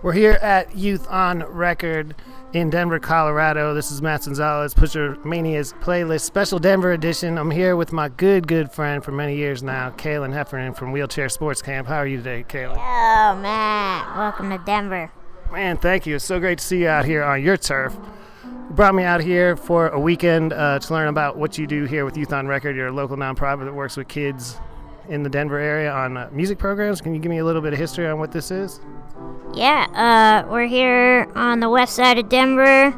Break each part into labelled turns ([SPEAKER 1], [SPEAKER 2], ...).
[SPEAKER 1] We're here at Youth on Record in Denver, Colorado. This is Matt Gonzalez, Pusher Mania's playlist special Denver edition. I'm here with my good, good friend for many years now, Kalyn Heffernan from Wheelchair Sports Camp. How are you today, Kalyn?
[SPEAKER 2] Oh, Matt. Welcome to Denver.
[SPEAKER 1] Man, thank you. It's so great to see you out here on your turf. You brought me out here for a weekend uh, to learn about what you do here with Youth on Record. You're a local nonprofit that works with kids in the Denver area on uh, music programs. Can you give me a little bit of history on what this is?
[SPEAKER 2] Yeah, uh, we're here on the west side of Denver.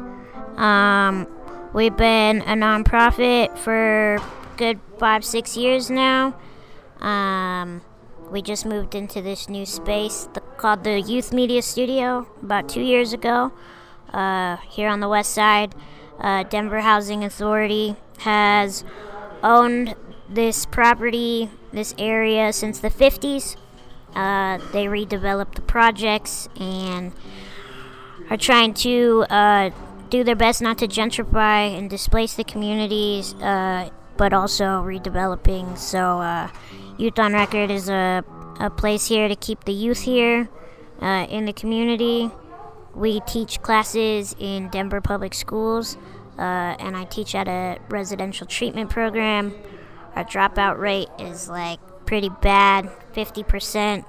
[SPEAKER 2] Um, we've been a nonprofit for good five, six years now. Um, we just moved into this new space th- called the Youth Media Studio about two years ago. Uh, here on the west side, uh, Denver Housing Authority has owned this property, this area, since the 50s. Uh, they redeveloped the projects and are trying to uh, do their best not to gentrify and displace the communities, uh, but also redeveloping. So, uh, Youth on Record is a, a place here to keep the youth here uh, in the community. We teach classes in Denver Public Schools, uh, and I teach at a residential treatment program. Our dropout rate is like pretty bad 50%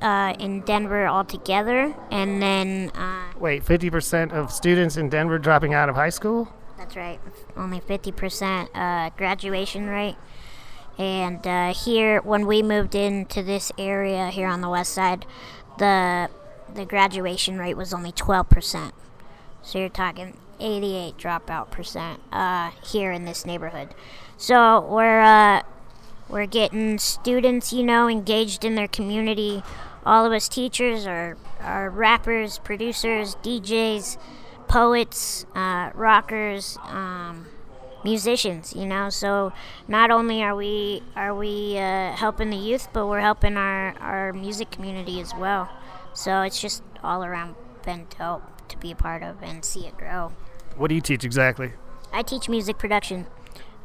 [SPEAKER 2] uh, in Denver altogether. And then. Uh,
[SPEAKER 1] Wait, 50% of students in Denver dropping out of high school?
[SPEAKER 2] That's right. Only 50% uh, graduation rate. And uh, here, when we moved into this area here on the west side, the the graduation rate was only 12%. So you're talking 88 dropout percent uh, here in this neighborhood. So we're uh, we're getting students, you know, engaged in their community. All of us teachers are are rappers, producers, DJs, poets, uh, rockers, um, musicians. You know, so not only are we are we uh, helping the youth, but we're helping our our music community as well. So it's just all around been dope to be a part of and see it grow.
[SPEAKER 1] What do you teach exactly?
[SPEAKER 2] I teach music production,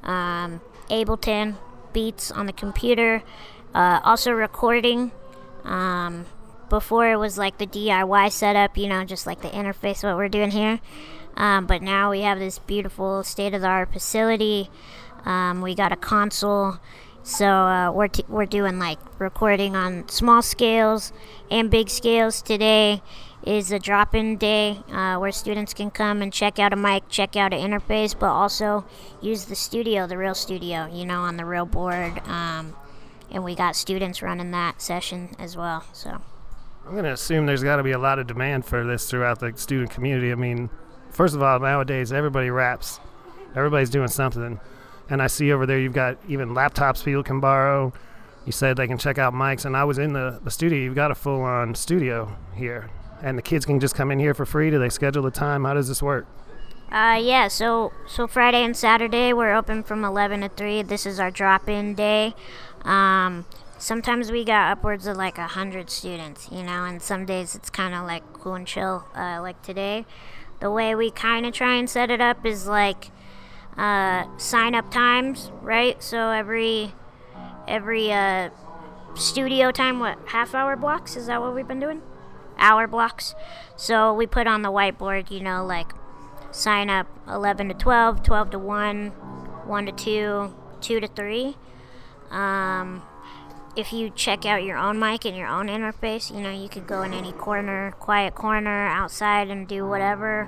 [SPEAKER 2] um, Ableton, beats on the computer, uh, also recording. Um, before it was like the DIY setup, you know, just like the interface, what we're doing here. Um, but now we have this beautiful state of the art facility. Um, we got a console. So uh, we're, t- we're doing like recording on small scales and big scales today is a drop-in day uh, where students can come and check out a mic, check out an interface, but also use the studio, the real studio, you know, on the real board. Um, and we got students running that session as well. So
[SPEAKER 1] I'm going to assume there's got to be a lot of demand for this throughout the student community. I mean, first of all, nowadays everybody raps, everybody's doing something, and I see over there you've got even laptops people can borrow. You said they can check out mics, and I was in the, the studio. You've got a full-on studio here and the kids can just come in here for free? Do they schedule a time? How does this work?
[SPEAKER 2] Uh, yeah, so so Friday and Saturday we're open from 11 to 3. This is our drop-in day. Um, sometimes we got upwards of like a hundred students, you know, and some days it's kind of like cool and chill, uh, like today. The way we kind of try and set it up is like uh, sign up times, right? So every every uh, studio time, what half hour blocks? Is that what we've been doing? Hour blocks. So we put on the whiteboard, you know, like sign up 11 to 12, 12 to 1, 1 to 2, 2 to 3. Um, if you check out your own mic and your own interface, you know, you could go in any corner, quiet corner outside and do whatever.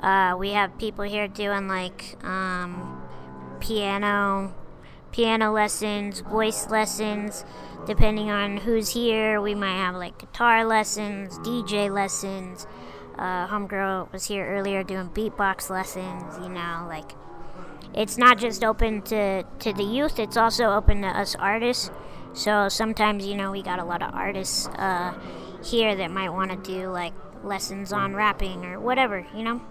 [SPEAKER 2] Uh, we have people here doing like um, piano, piano lessons, voice lessons depending on who's here, we might have like guitar lessons, DJ lessons. Uh, homegirl was here earlier doing beatbox lessons. You know, like it's not just open to to the youth; it's also open to us artists. So sometimes, you know, we got a lot of artists uh, here that might want to do like lessons on rapping or whatever. You know.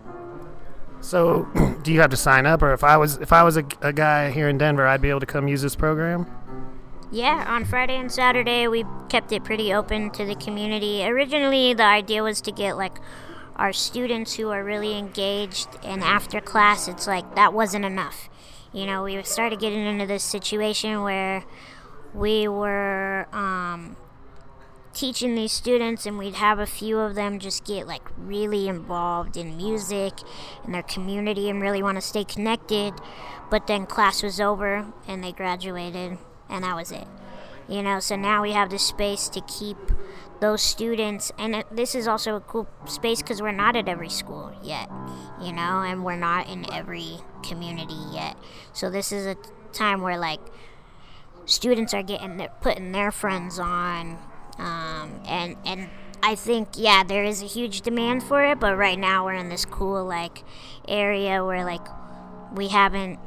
[SPEAKER 1] So, do you have to sign up, or if I was if I was a, a guy here in Denver, I'd be able to come use this program?
[SPEAKER 2] Yeah, on Friday and Saturday, we kept it pretty open to the community. Originally, the idea was to get like our students who are really engaged, and after class, it's like that wasn't enough. You know, we started getting into this situation where we were um, teaching these students, and we'd have a few of them just get like really involved in music and their community and really want to stay connected. But then class was over and they graduated, and that was it. You know, so now we have this space to keep those students, and it, this is also a cool space because we're not at every school yet, you know, and we're not in every community yet. So this is a time where like students are getting their, putting their friends on, um, and and I think yeah, there is a huge demand for it, but right now we're in this cool like area where like we haven't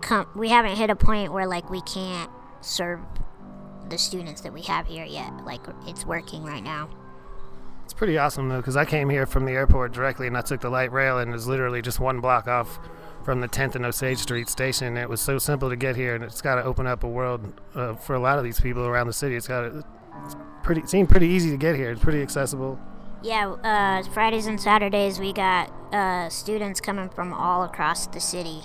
[SPEAKER 2] come we haven't hit a point where like we can't serve the students that we have here yet. Like it's working right now.
[SPEAKER 1] It's pretty awesome though, because I came here from the airport directly, and I took the light rail, and it was literally just one block off from the 10th and Osage Street station. It was so simple to get here, and it's got to open up a world uh, for a lot of these people around the city. It's got to it's pretty seemed pretty easy to get here. It's pretty accessible.
[SPEAKER 2] Yeah, uh, Fridays and Saturdays we got uh, students coming from all across the city.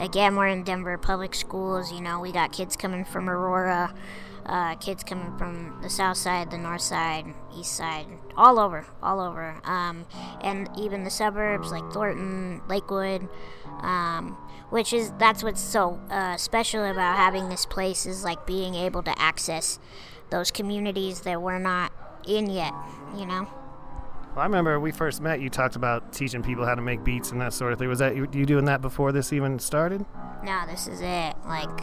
[SPEAKER 2] Again, we're in Denver public schools. You know, we got kids coming from Aurora, uh, kids coming from the south side, the north side, east side, all over, all over, um, and even the suburbs like Thornton, Lakewood, um, which is that's what's so uh, special about having this place is like being able to access those communities that we're not in yet, you know.
[SPEAKER 1] Well, I remember we first met. You talked about teaching people how to make beats and that sort of thing. Was that you, you doing that before this even started?
[SPEAKER 2] No, this is it. Like,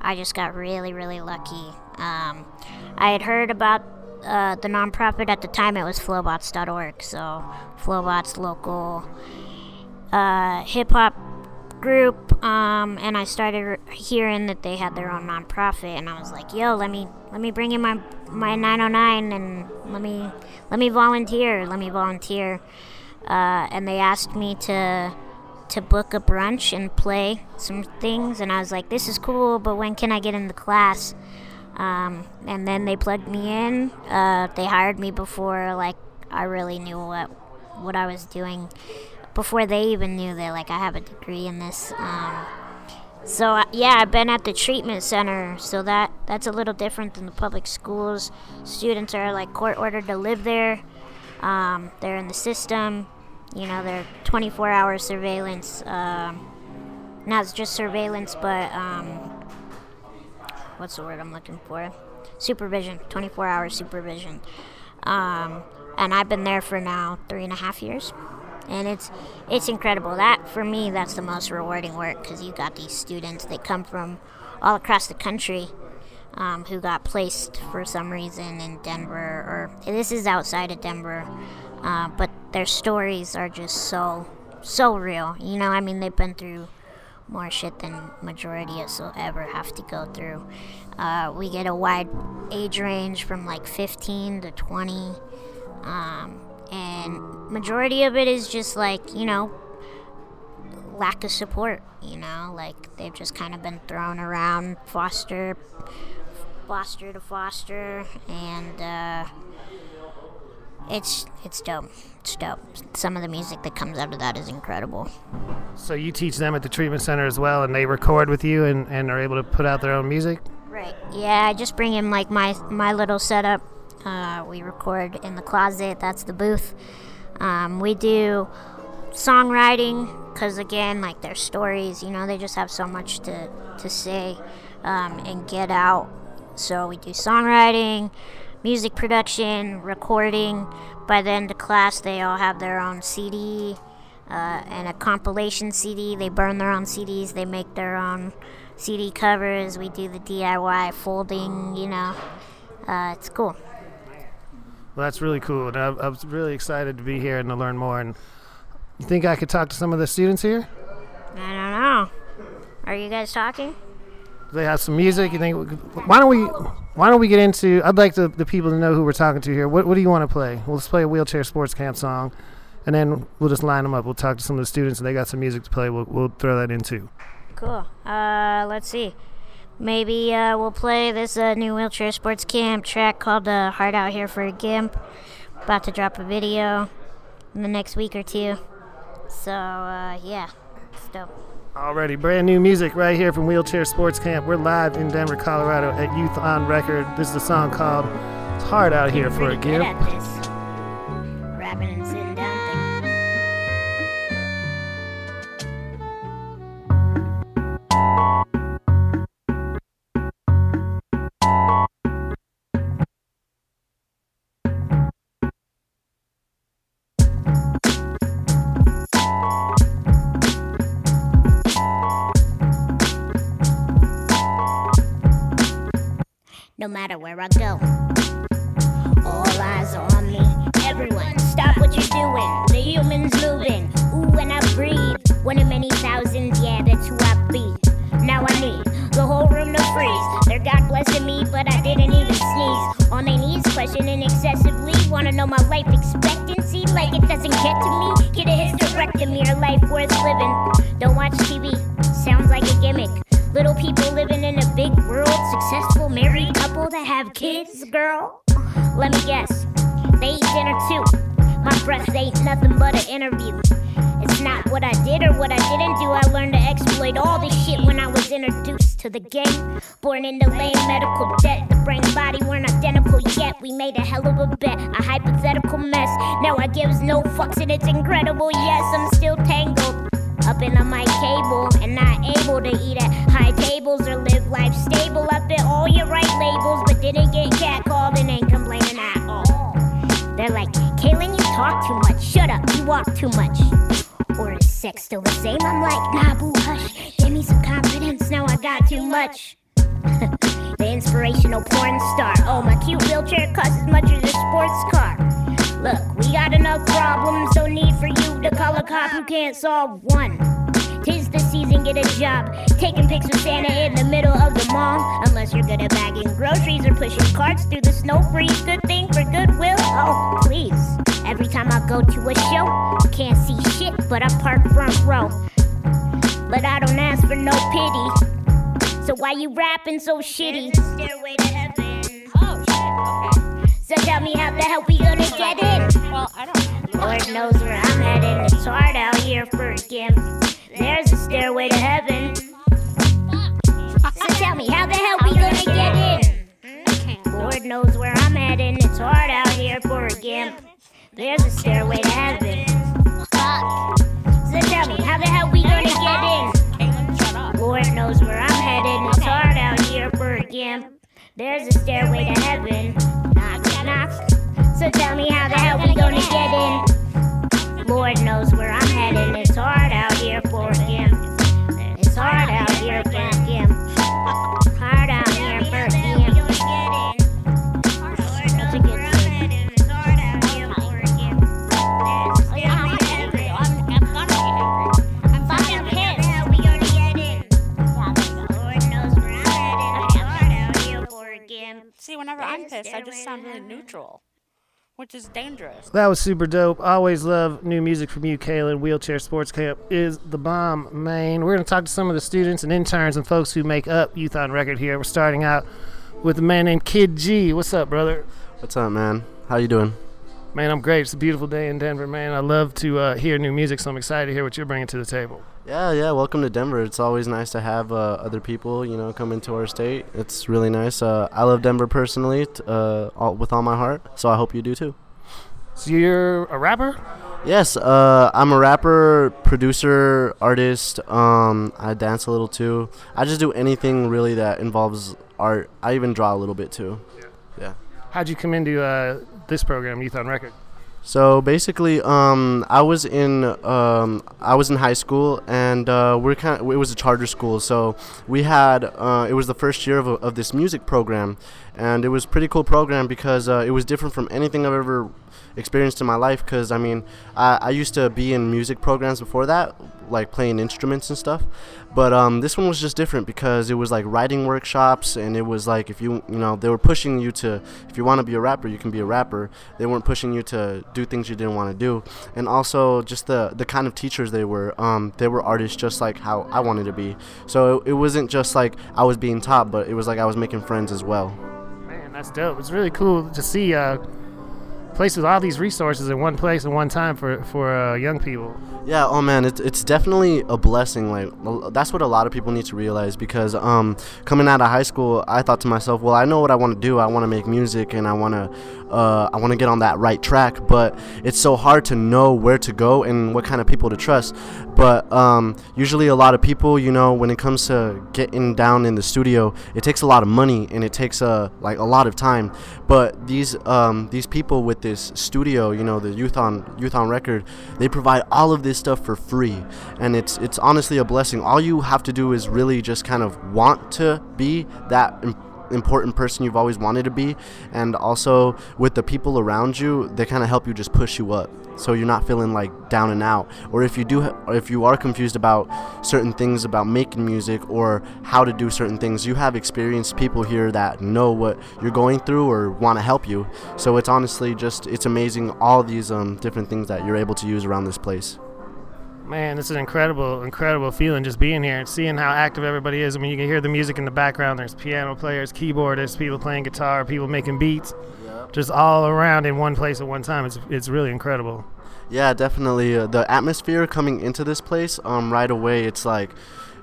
[SPEAKER 2] I just got really, really lucky. Um, I had heard about uh, the nonprofit at the time. It was Flobots.org. So, Flowbots local uh, hip hop group, um, and I started hearing that they had their own nonprofit, and I was like, "Yo, let me let me bring in my my 909 and let me let me volunteer, let me volunteer." Uh, and they asked me to to book a brunch and play some things, and I was like, "This is cool, but when can I get in the class?" Um, and then they plugged me in. Uh, they hired me before like I really knew what what I was doing before they even knew that like I have a degree in this. Um, so uh, yeah, I've been at the treatment center, so that that's a little different than the public schools. Students are like court ordered to live there. Um, they're in the system. You know, they're 24-hour surveillance. Um, not just surveillance, but um, what's the word I'm looking for? Supervision. 24-hour supervision. Um, and I've been there for now three and a half years and it's it's incredible. That for me, that's the most rewarding work because you got these students that come from all across the country um, who got placed for some reason in Denver, or this is outside of Denver, uh, but their stories are just so so real. You know, I mean, they've been through more shit than majority of us will ever have to go through. Uh, we get a wide age range from like 15 to 20. Um, and majority of it is just like you know lack of support you know? Like they've just kind of been thrown around foster foster to foster. And uh, it's it's dope. It's dope. Some of the music that comes out of that is incredible.
[SPEAKER 1] So you teach them at the treatment center as well and they record with you and, and are able to put out their own music?
[SPEAKER 2] Right. Yeah i just bring in like my my little setup uh, we record in the closet, that's the booth. Um, we do songwriting because, again, like their stories, you know, they just have so much to, to say um, and get out. So we do songwriting, music production, recording. By the end of class, they all have their own CD uh, and a compilation CD. They burn their own CDs, they make their own CD covers. We do the DIY folding, you know. Uh, it's cool.
[SPEAKER 1] Well, that's really cool, and I, I, was really excited to be here and to learn more. And you think I could talk to some of the students here?
[SPEAKER 2] I don't know. Are you guys talking?
[SPEAKER 1] They have some music? You think? Why don't we? Why don't we get into? I'd like the, the people to know who we're talking to here. What What do you want to play? We'll just play a wheelchair sports camp song, and then we'll just line them up. We'll talk to some of the students, and they got some music to play. We'll We'll throw that in too.
[SPEAKER 2] Cool. Uh, let's see. Maybe uh, we'll play this uh, new wheelchair sports camp track called uh, "Hard Out Here for a Gimp." About to drop a video in the next week or two. So uh, yeah, it's dope.
[SPEAKER 1] Already, brand new music right here from Wheelchair Sports Camp. We're live in Denver, Colorado at Youth on Record. This is a song called It's hard out here for a gimp.
[SPEAKER 2] No matter where I go. All eyes on me. Everyone, stop what you're doing. The humans moving. Ooh, when I breathe. One of many thousands, yeah, that's who I be. Now I need the whole room to freeze. They're God blessing me, but I didn't even sneeze. On my knees, questioning excessively. Wanna know my life expectancy? Like it doesn't get to me. Get a hysterectomy or life worth living. Don't watch TV. Sounds like a gimmick. Little people living in a big world. Successful married couple that have kids, girl. Let me guess. They eat dinner too. My breath ain't nothing but an interview. It's not what I did or what I didn't do. I learned to exploit all this shit when I was introduced to the game. Born into lame medical debt. The brain and body weren't identical yet. We made a hell of a bet, a hypothetical mess. Now I gives no fucks and it's incredible. Yes, I'm still tangled up in a mic cable and not able to eat at high tables or live life stable. Up at all your right labels, but didn't get catcalled and ain't complaining at all. They're like, Kalyn, you talk too much. Shut up, you walk too much. Or is sex still the same? I'm like, nah, boo, hush. Give me some confidence, now I got too much. the inspirational porn star. Oh, my cute wheelchair costs as much as a sports car. Look, we got enough problems, no need for you to call a cop who can't solve one. Tis the season, get a job. Taking pics with Santa in the middle of the mall. Unless you're good at bagging groceries or pushing carts through the snow freeze. Good thing for goodwill. Oh, please. Every time I go to a show, can't see shit, but I park front row. But I don't ask for no pity. So why you rapping so shitty? So tell me how the hell we gonna get in?
[SPEAKER 3] Well, I don't.
[SPEAKER 2] Lord knows where I'm headed. It's hard out here for a gimp. There's a stairway to heaven. So tell me, how the hell we gonna get in? Lord knows where I'm heading. It's hard out here for a gimp. There's a stairway to heaven. So tell me, how the hell we gonna get in?
[SPEAKER 3] Caitlin, shut up.
[SPEAKER 2] Lord knows where I'm headed. It's hard out here for a gimp. There's a stairway to heaven. Knock, So tell me, how the hell we gonna get in? Lord knows where I'm heading. It's hard out here for him. It's hard out here for a gimp.
[SPEAKER 3] See, whenever I'm pissed, I just sound really neutral, which is dangerous.
[SPEAKER 1] That was super dope. Always love new music from you, Kalyn. Wheelchair Sports Camp is the bomb, man. We're going to talk to some of the students and interns and folks who make up Youth on Record here. We're starting out with a man named Kid G. What's up, brother?
[SPEAKER 4] What's up, man? How you doing?
[SPEAKER 1] Man, I'm great. It's a beautiful day in Denver, man. I love to uh, hear new music, so I'm excited to hear what you're bringing to the table.
[SPEAKER 4] Yeah, yeah. Welcome to Denver. It's always nice to have uh, other people, you know, come into our state. It's really nice. Uh, I love Denver personally, t- uh, all, with all my heart. So I hope you do too.
[SPEAKER 1] So you're a rapper?
[SPEAKER 4] Yes, uh, I'm a rapper, producer, artist. Um, I dance a little too. I just do anything really that involves art. I even draw a little bit too. Yeah.
[SPEAKER 1] How'd you come into uh, this program, Youth on Record?
[SPEAKER 4] So basically, um, I was in um, I was in high school, and uh, we're kind of, it was a charter school. So we had uh, it was the first year of, of this music program, and it was pretty cool program because uh, it was different from anything I've ever experienced in my life. Because I mean, I, I used to be in music programs before that, like playing instruments and stuff. But um, this one was just different because it was like writing workshops, and it was like if you you know they were pushing you to if you want to be a rapper, you can be a rapper. They weren't pushing you to do things you didn't want to do, and also just the the kind of teachers they were. Um, they were artists just like how I wanted to be. So it, it wasn't just like I was being taught, but it was like I was making friends as well.
[SPEAKER 1] Man, that's dope. It's really cool to see uh, place with all these resources in one place at one time for for uh, young people.
[SPEAKER 4] Yeah, oh man, it's it's definitely a blessing. Like that's what a lot of people need to realize because um, coming out of high school, I thought to myself, well, I know what I want to do. I want to make music and I want to uh, I want to get on that right track. But it's so hard to know where to go and what kind of people to trust. But um, usually, a lot of people, you know, when it comes to getting down in the studio, it takes a lot of money and it takes uh, like a lot of time. But these um, these people with this studio, you know, the Youth on Youth on Record, they provide all of this stuff for free, and it's it's honestly a blessing. All you have to do is really just kind of want to be that. Important person you've always wanted to be and also with the people around you they kind of help you just push you up so you're not feeling like down and out or if you do or if you are confused about certain things about making music or how to do certain things you have experienced people here that know what you're going through or want to help you so it's honestly just it's amazing all these um, different things that you're able to use around this place
[SPEAKER 1] Man, it's an incredible, incredible feeling just being here and seeing how active everybody is. I mean, you can hear the music in the background. There's piano players, keyboardists, people playing guitar, people making beats, just all around in one place at one time. It's it's really incredible.
[SPEAKER 4] Yeah, definitely. Uh, the atmosphere coming into this place, um, right away, it's like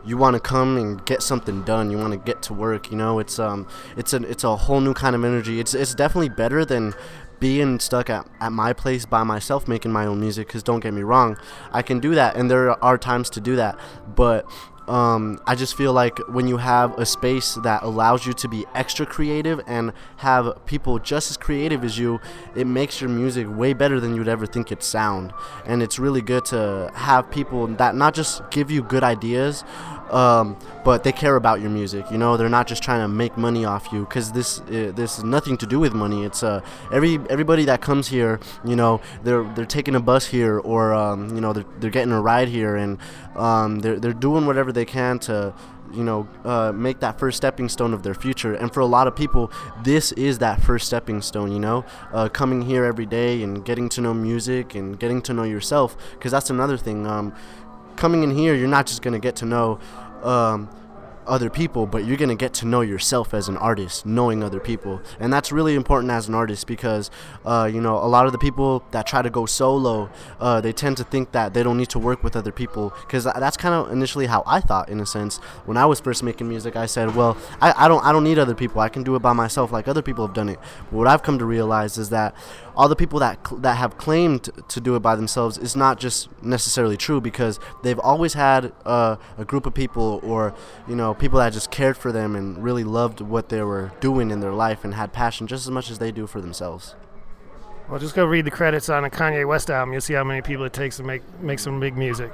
[SPEAKER 4] you want to come and get something done. You want to get to work. You know, it's um, it's a it's a whole new kind of energy. It's it's definitely better than being stuck at, at my place by myself making my own music because don't get me wrong i can do that and there are times to do that but um, I just feel like when you have a space that allows you to be extra creative and have people just as creative as you, it makes your music way better than you'd ever think it sound. And it's really good to have people that not just give you good ideas, um, but they care about your music. You know, they're not just trying to make money off you because this uh, this is nothing to do with money. It's uh, every everybody that comes here, you know, they're they're taking a bus here or um, you know they're, they're getting a ride here and um, they're they're doing whatever they can to you know uh, make that first stepping stone of their future and for a lot of people this is that first stepping stone you know uh, coming here every day and getting to know music and getting to know yourself because that's another thing um, coming in here you're not just going to get to know um, other people, but you're gonna get to know yourself as an artist, knowing other people, and that's really important as an artist because, uh, you know, a lot of the people that try to go solo, uh, they tend to think that they don't need to work with other people because that's kind of initially how I thought, in a sense, when I was first making music. I said, well, I, I don't, I don't need other people. I can do it by myself, like other people have done it. But what I've come to realize is that all the people that cl- that have claimed to do it by themselves is not just necessarily true because they've always had uh, a group of people or you know people that just cared for them and really loved what they were doing in their life and had passion just as much as they do for themselves.
[SPEAKER 1] Well, just go read the credits on a Kanye West album. You'll see how many people it takes to make make some big music.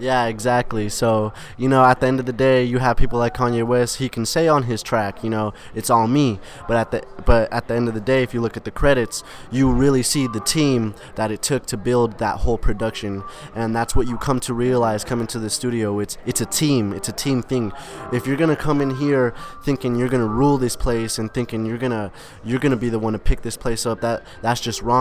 [SPEAKER 4] Yeah, exactly. So, you know, at the end of the day, you have people like Kanye West. He can say on his track, you know, it's all me. But at the but at the end of the day, if you look at the credits, you really see the team that it took to build that whole production, and that's what you come to realize coming to the studio. It's it's a team. It's a team thing. If you're gonna come in here thinking you're gonna rule this place and thinking you're gonna you're gonna be the one to pick this place up, that that's just wrong.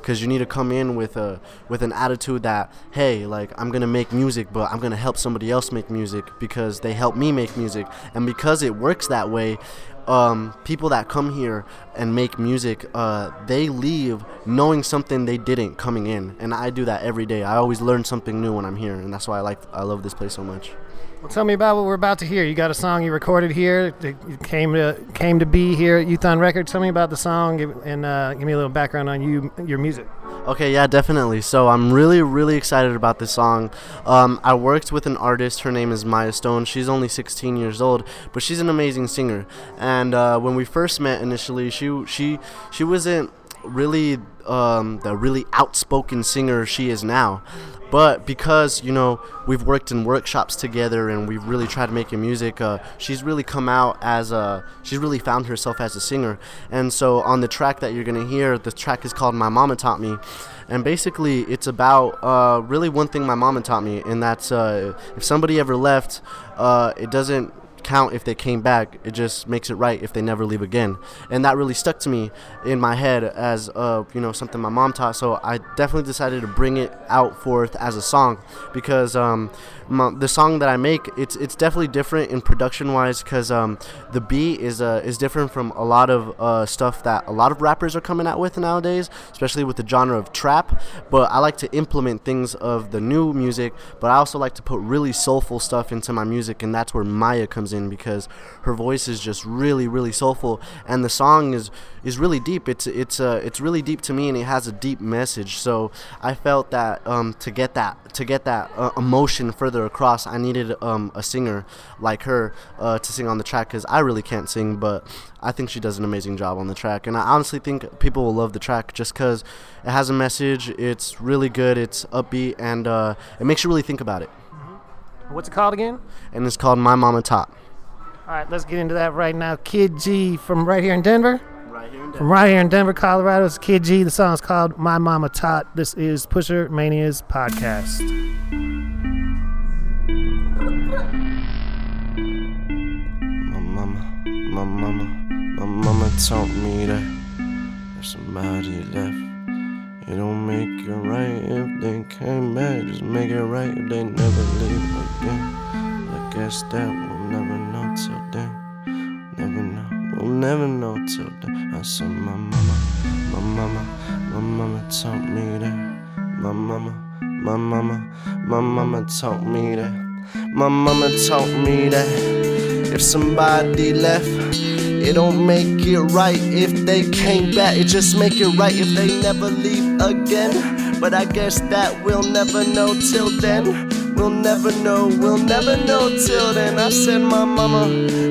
[SPEAKER 4] Because you need to come in with a with an attitude that hey, like I'm gonna make music, but I'm gonna help somebody else make music because they help me make music, and because it works that way. Um, people that come here and make music, uh, they leave knowing something they didn't coming in, and I do that every day. I always learn something new when I'm here, and that's why I like I love this place so much.
[SPEAKER 1] Well, tell me about what we're about to hear. You got a song you recorded here. It came to came to be here at Youth on Record. Tell me about the song and uh, give me a little background on you, your music.
[SPEAKER 4] Okay, yeah, definitely. So I'm really, really excited about this song. Um, I worked with an artist. Her name is Maya Stone. She's only 16 years old, but she's an amazing singer. And uh, when we first met initially, she she she wasn't really um, the really outspoken singer she is now. But because you know we've worked in workshops together and we've really tried making music, uh, she's really come out as a she's really found herself as a singer. And so on the track that you're gonna hear, the track is called "My Mama Taught Me," and basically it's about uh, really one thing my mama taught me, and that's uh, if somebody ever left, uh, it doesn't count if they came back. It just makes it right if they never leave again. And that really stuck to me in my head as uh, you know something my mom taught. So I definitely decided to bring it out forth as a song because um, my, the song that I make it's it's definitely different in production wise because um, the beat is uh, is different from a lot of uh, stuff that a lot of rappers are coming out with nowadays, especially with the genre of trap. But I like to implement things of the new music, but I also like to put really soulful stuff into my music, and that's where Maya comes in because her voice is just really really soulful, and the song is is really deep. It's it's uh, it's really deep to me, and it has a deep message. So I felt that um, to get that to get that uh, emotion further across, I needed um, a singer like her uh, to sing on the track because I really can't sing, but I think she does an amazing job on the track, and I honestly think people will love the track just because it has a message. It's really good. It's upbeat, and uh, it makes you really think about it.
[SPEAKER 1] What's it called again?
[SPEAKER 4] And it's called My Mama Top.
[SPEAKER 1] All right, let's get into that right now. Kid G from right here in Denver.
[SPEAKER 4] Right here
[SPEAKER 1] From right here in Denver, Colorado, it's Kid G. The song's called My Mama Taught. This is Pusher Mania's podcast.
[SPEAKER 5] My mama, my mama, my mama taught me that if somebody left, it don't make it right if they came back. Just make it right if they never leave again. I guess that we'll never know till then. Never know, we'll never know till then. I said, my mama, my mama, my mama taught me that. My mama, my mama, my mama taught me that. My mama taught me that. If somebody left, it don't make it right if they came back. It just make it right if they never leave again. But I guess that we'll never know till then. We'll never know, we'll never know till then. I said, my mama,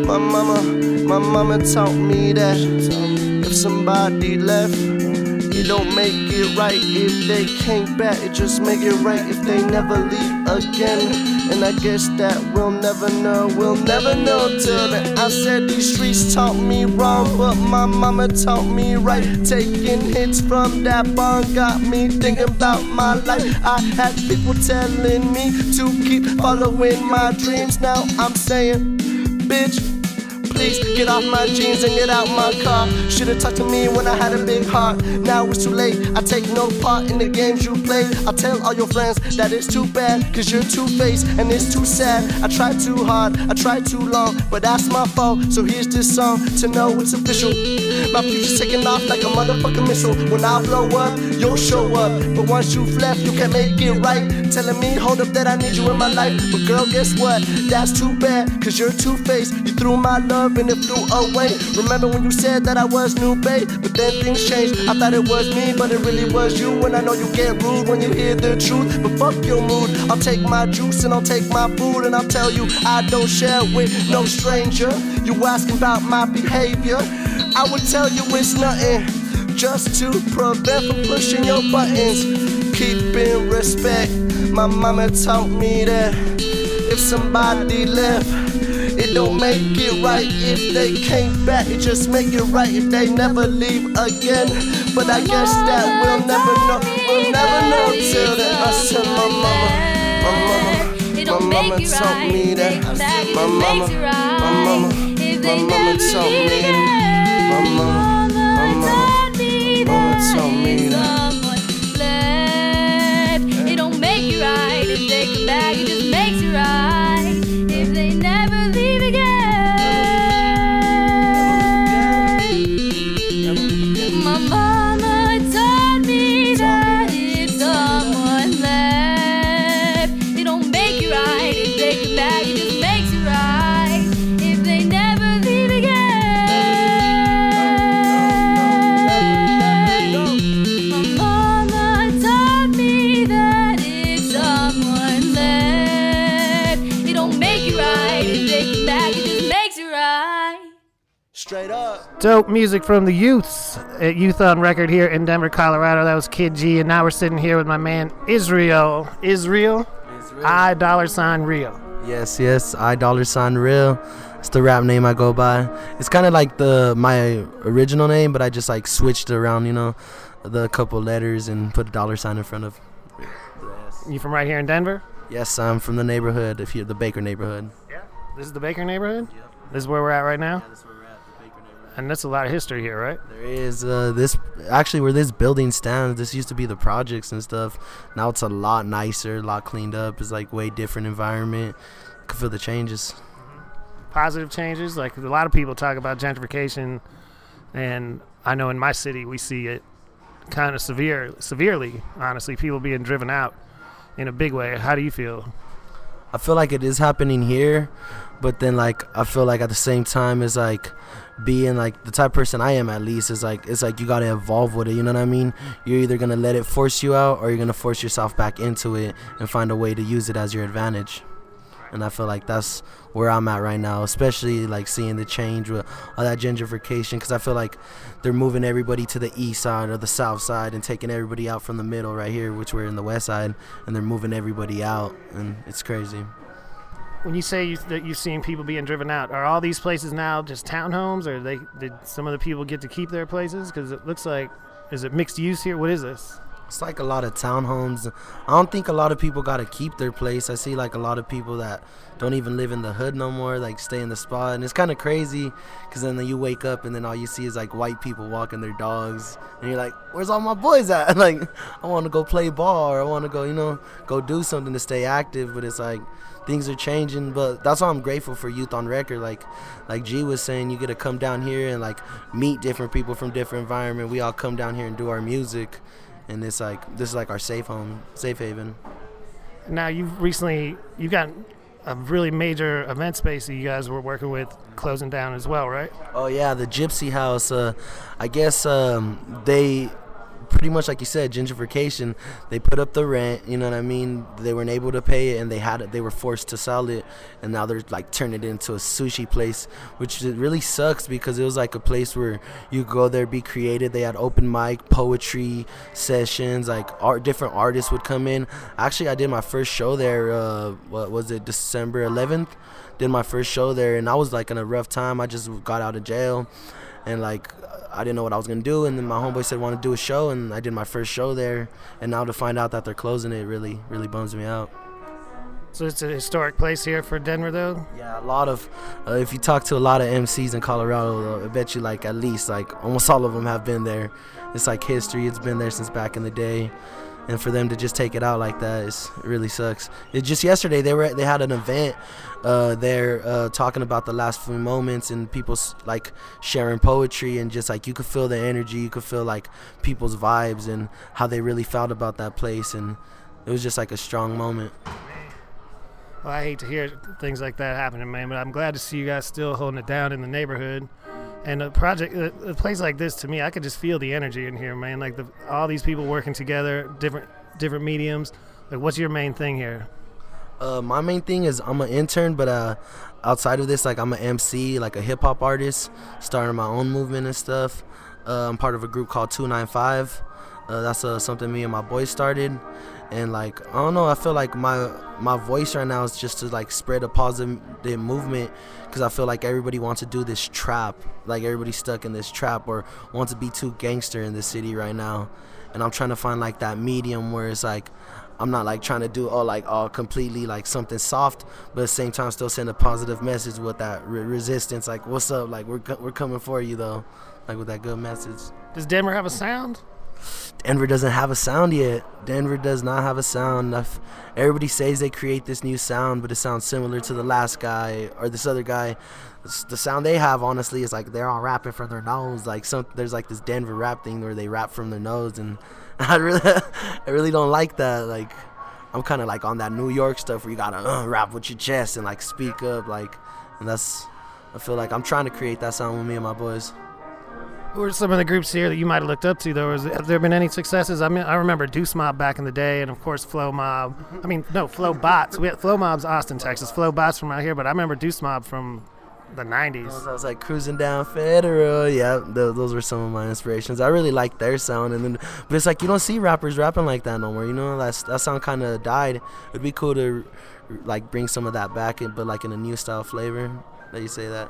[SPEAKER 5] my mama, my mama taught me that. If somebody left, it don't make it right if they came back. It just make it right if they never leave again. And I guess that we'll never know, we'll never know till then. I said these streets taught me wrong, but my mama taught me right. Taking hits from that bond got me thinking about my life. I had people telling me to keep following my dreams. Now I'm saying, bitch. Please get off my jeans and get out my car. Should've talked to me when I had a big heart. Now it's too late. I take no part in the games you play. I tell all your friends that it's too bad, cause you're two faced and it's too sad. I tried too hard, I tried too long, but that's my fault. So here's this song to know it's official. My future's taking off like a motherfucking missile. When I blow up, you'll show up. But once you've left, you can't make it right. Telling me, hold up, that I need you in my life. But girl, guess what? That's too bad, cause you're two faced. You threw my love and it flew away. Remember when you said that I was new, babe? But then things changed. I thought it was me, but it really was you. And I know you get rude when you hear the truth. But fuck your mood. I'll take my juice and I'll take my food. And I'll tell you, I don't share with no stranger. You asking about my behavior? I would tell you it's nothing. Just to prevent from pushing your buttons. Keeping respect. My mama taught me that if somebody left, it don't make it right if they came back. It just make it right if they never leave again. But I guess that we'll never know. We'll never know till then. I said my mama, my mama, my mama taught me that. My mama, my mama, my mama taught me that. My mama, my mama, mama taught me that.
[SPEAKER 1] Dope music from the youths at Youth on Record here in Denver, Colorado. That was Kid G, and now we're sitting here with my man Israel. Israel, I dollar sign real.
[SPEAKER 6] Yes, yes, I dollar sign real. It's the rap name I go by. It's kind of like the my original name, but I just like switched around, you know, the couple letters and put a dollar sign in front of.
[SPEAKER 1] You from right here in Denver?
[SPEAKER 6] Yes, I'm from the neighborhood, if you're the Baker neighborhood. Yeah.
[SPEAKER 1] This is the Baker neighborhood. This is where we're at right now,
[SPEAKER 6] that's
[SPEAKER 1] and that's a lot of history here, right?
[SPEAKER 6] There is uh, this actually where this building stands. This used to be the projects and stuff. Now it's a lot nicer, a lot cleaned up. It's like way different environment. I can feel the changes.
[SPEAKER 1] Positive changes. Like a lot of people talk about gentrification, and I know in my city we see it kind of severe, severely. Honestly, people being driven out in a big way. How do you feel?
[SPEAKER 6] I feel like it is happening here, but then like I feel like at the same time it's like being like the type of person I am at least is like it's like you gotta evolve with it. You know what I mean? You're either gonna let it force you out or you're gonna force yourself back into it and find a way to use it as your advantage. And I feel like that's where I'm at right now, especially like seeing the change with all that gentrification. Because I feel like they're moving everybody to the east side or the south side and taking everybody out from the middle right here, which we're in the west side, and they're moving everybody out, and it's crazy.
[SPEAKER 1] When you say you, that you've seen people being driven out, are all these places now just townhomes, or they did some of the people get to keep their places? Because it looks like is it mixed use here? What is this?
[SPEAKER 6] It's like a lot of townhomes. I don't think a lot of people got to keep their place. I see like a lot of people that don't even live in the hood no more, like stay in the spot. And it's kind of crazy because then you wake up and then all you see is like white people walking their dogs. And you're like, where's all my boys at? like, I want to go play ball or I want to go, you know, go do something to stay active. But it's like, things are changing but that's why i'm grateful for youth on record. Like like g was saying you get to come down here and like meet different people from different environment. We all come down here and do our music and it's like this is like our safe home safe haven.
[SPEAKER 1] Now you've recently you got a really major event space that you guys were working with closing down as well, right?
[SPEAKER 6] oh yeah the gypsy house. Uh i guess um they pretty much like you said gentrification. They put up the rent you know what i mean? They weren't able to pay it and they had it they were forced to sell it and now they're like turning it into a sushi place which really sucks because it was like a place where you go there be creative. They had open mic poetry sessions like art different artists would come in. Actually i did my first show there uh what was it december 11th did my first show there and i was like in a rough time. I just got out of jail and like I didn't know what I was gonna do, and then my homeboy said want to do a show, and I did my first show there, and now to find out that they're closing it really, really bums me out.
[SPEAKER 1] So it's a historic place here for Denver, though.
[SPEAKER 6] Yeah, a lot of, uh, if you talk to a lot of MCs in Colorado, I bet you like at least like almost all of them have been there. It's like history. It's been there since back in the day, and for them to just take it out like that, is, it really sucks. It just yesterday they were they had an event uh, there uh, talking about the last few moments and people like sharing poetry and just like you could feel the energy, you could feel like people's vibes and how they really felt about that place, and it was just like a strong moment.
[SPEAKER 1] Well, I hate to hear things like that happening, man, but I'm glad to see you guys still holding it down in the neighborhood. And a project, a, place like this, to me, I could just feel the energy in here, man. Like the, all these people working together, different different mediums. Like, what's your main thing here?
[SPEAKER 6] Uh, my main thing is I'm an intern, but uh, outside of this, like I'm an MC, like a hip hop artist, starting my own movement and stuff. Uh, I'm part of a group called 295. Uh, that's uh, something me and my boys started, and like I don't know, I feel like my my voice right now is just to like spread a positive movement, because I feel like everybody wants to do this trap, like everybody's stuck in this trap or wants to be too gangster in the city right now, and I'm trying to find like that medium where it's like I'm not like trying to do all like all completely like something soft, but at the same time still send a positive message with that re- resistance. Like, what's up? Like, we're co- we're coming for you though, like with that good message.
[SPEAKER 1] Does Denver have a sound?
[SPEAKER 6] Denver doesn't have a sound yet. Denver does not have a sound. If everybody says they create this new sound, but it sounds similar to the last guy or this other guy. The sound they have, honestly, is like they're all rapping from their nose. Like some, there's like this Denver rap thing where they rap from their nose, and I really, I really don't like that. Like, I'm kind of like on that New York stuff where you gotta uh, rap with your chest and like speak up, like, and that's. I feel like I'm trying to create that sound with me and my boys.
[SPEAKER 1] Who are some of the groups here that you might have looked up to? Though, has have there been any successes? I mean, I remember Deuce Mob back in the day, and of course Flow Mob. I mean, no, Flobots. We had Flow Mob's Austin, Texas. Flobots from out here, but I remember Deuce Mob from the '90s.
[SPEAKER 6] I was like cruising down Federal. Yeah, th- those were some of my inspirations. I really like their sound, and then but it's like you don't see rappers rapping like that no more. You know, that's that sound kind of died. It'd be cool to like bring some of that back, in, but like in a new style flavor. That you say that.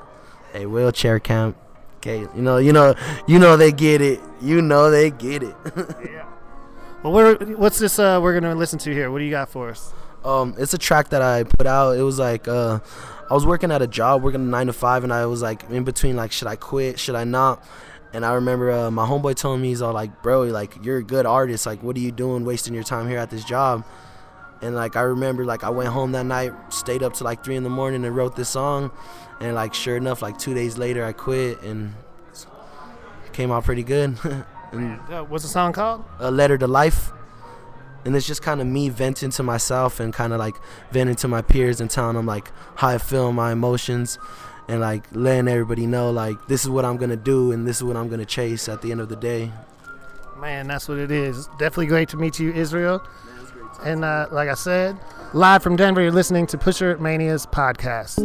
[SPEAKER 6] Hey, wheelchair camp. You know, you know, you know they get it. You know they get it.
[SPEAKER 1] Yeah. Well, what's this? Uh, we're gonna listen to here. What do you got for us?
[SPEAKER 6] Um, it's a track that I put out. It was like uh, I was working at a job, working a nine to five, and I was like in between, like, should I quit? Should I not? And I remember uh, my homeboy telling me, he's all like, bro, like you're a good artist. Like, what are you doing, wasting your time here at this job? And like I remember, like I went home that night, stayed up to like three in the morning, and wrote this song. And like sure enough, like two days later, I quit, and came out pretty good. and
[SPEAKER 1] Uh, what's the song called?
[SPEAKER 6] a letter to life. And it's just kind of me venting to myself and kind of like venting to my peers and telling them like how I feel, my emotions, and like letting everybody know like this is what I'm gonna do and this is what I'm gonna chase at the end of the day.
[SPEAKER 1] Man, that's what it is. Definitely great to meet you, Israel. And uh, like I said, live from Denver, you're listening to Pusher Mania's podcast.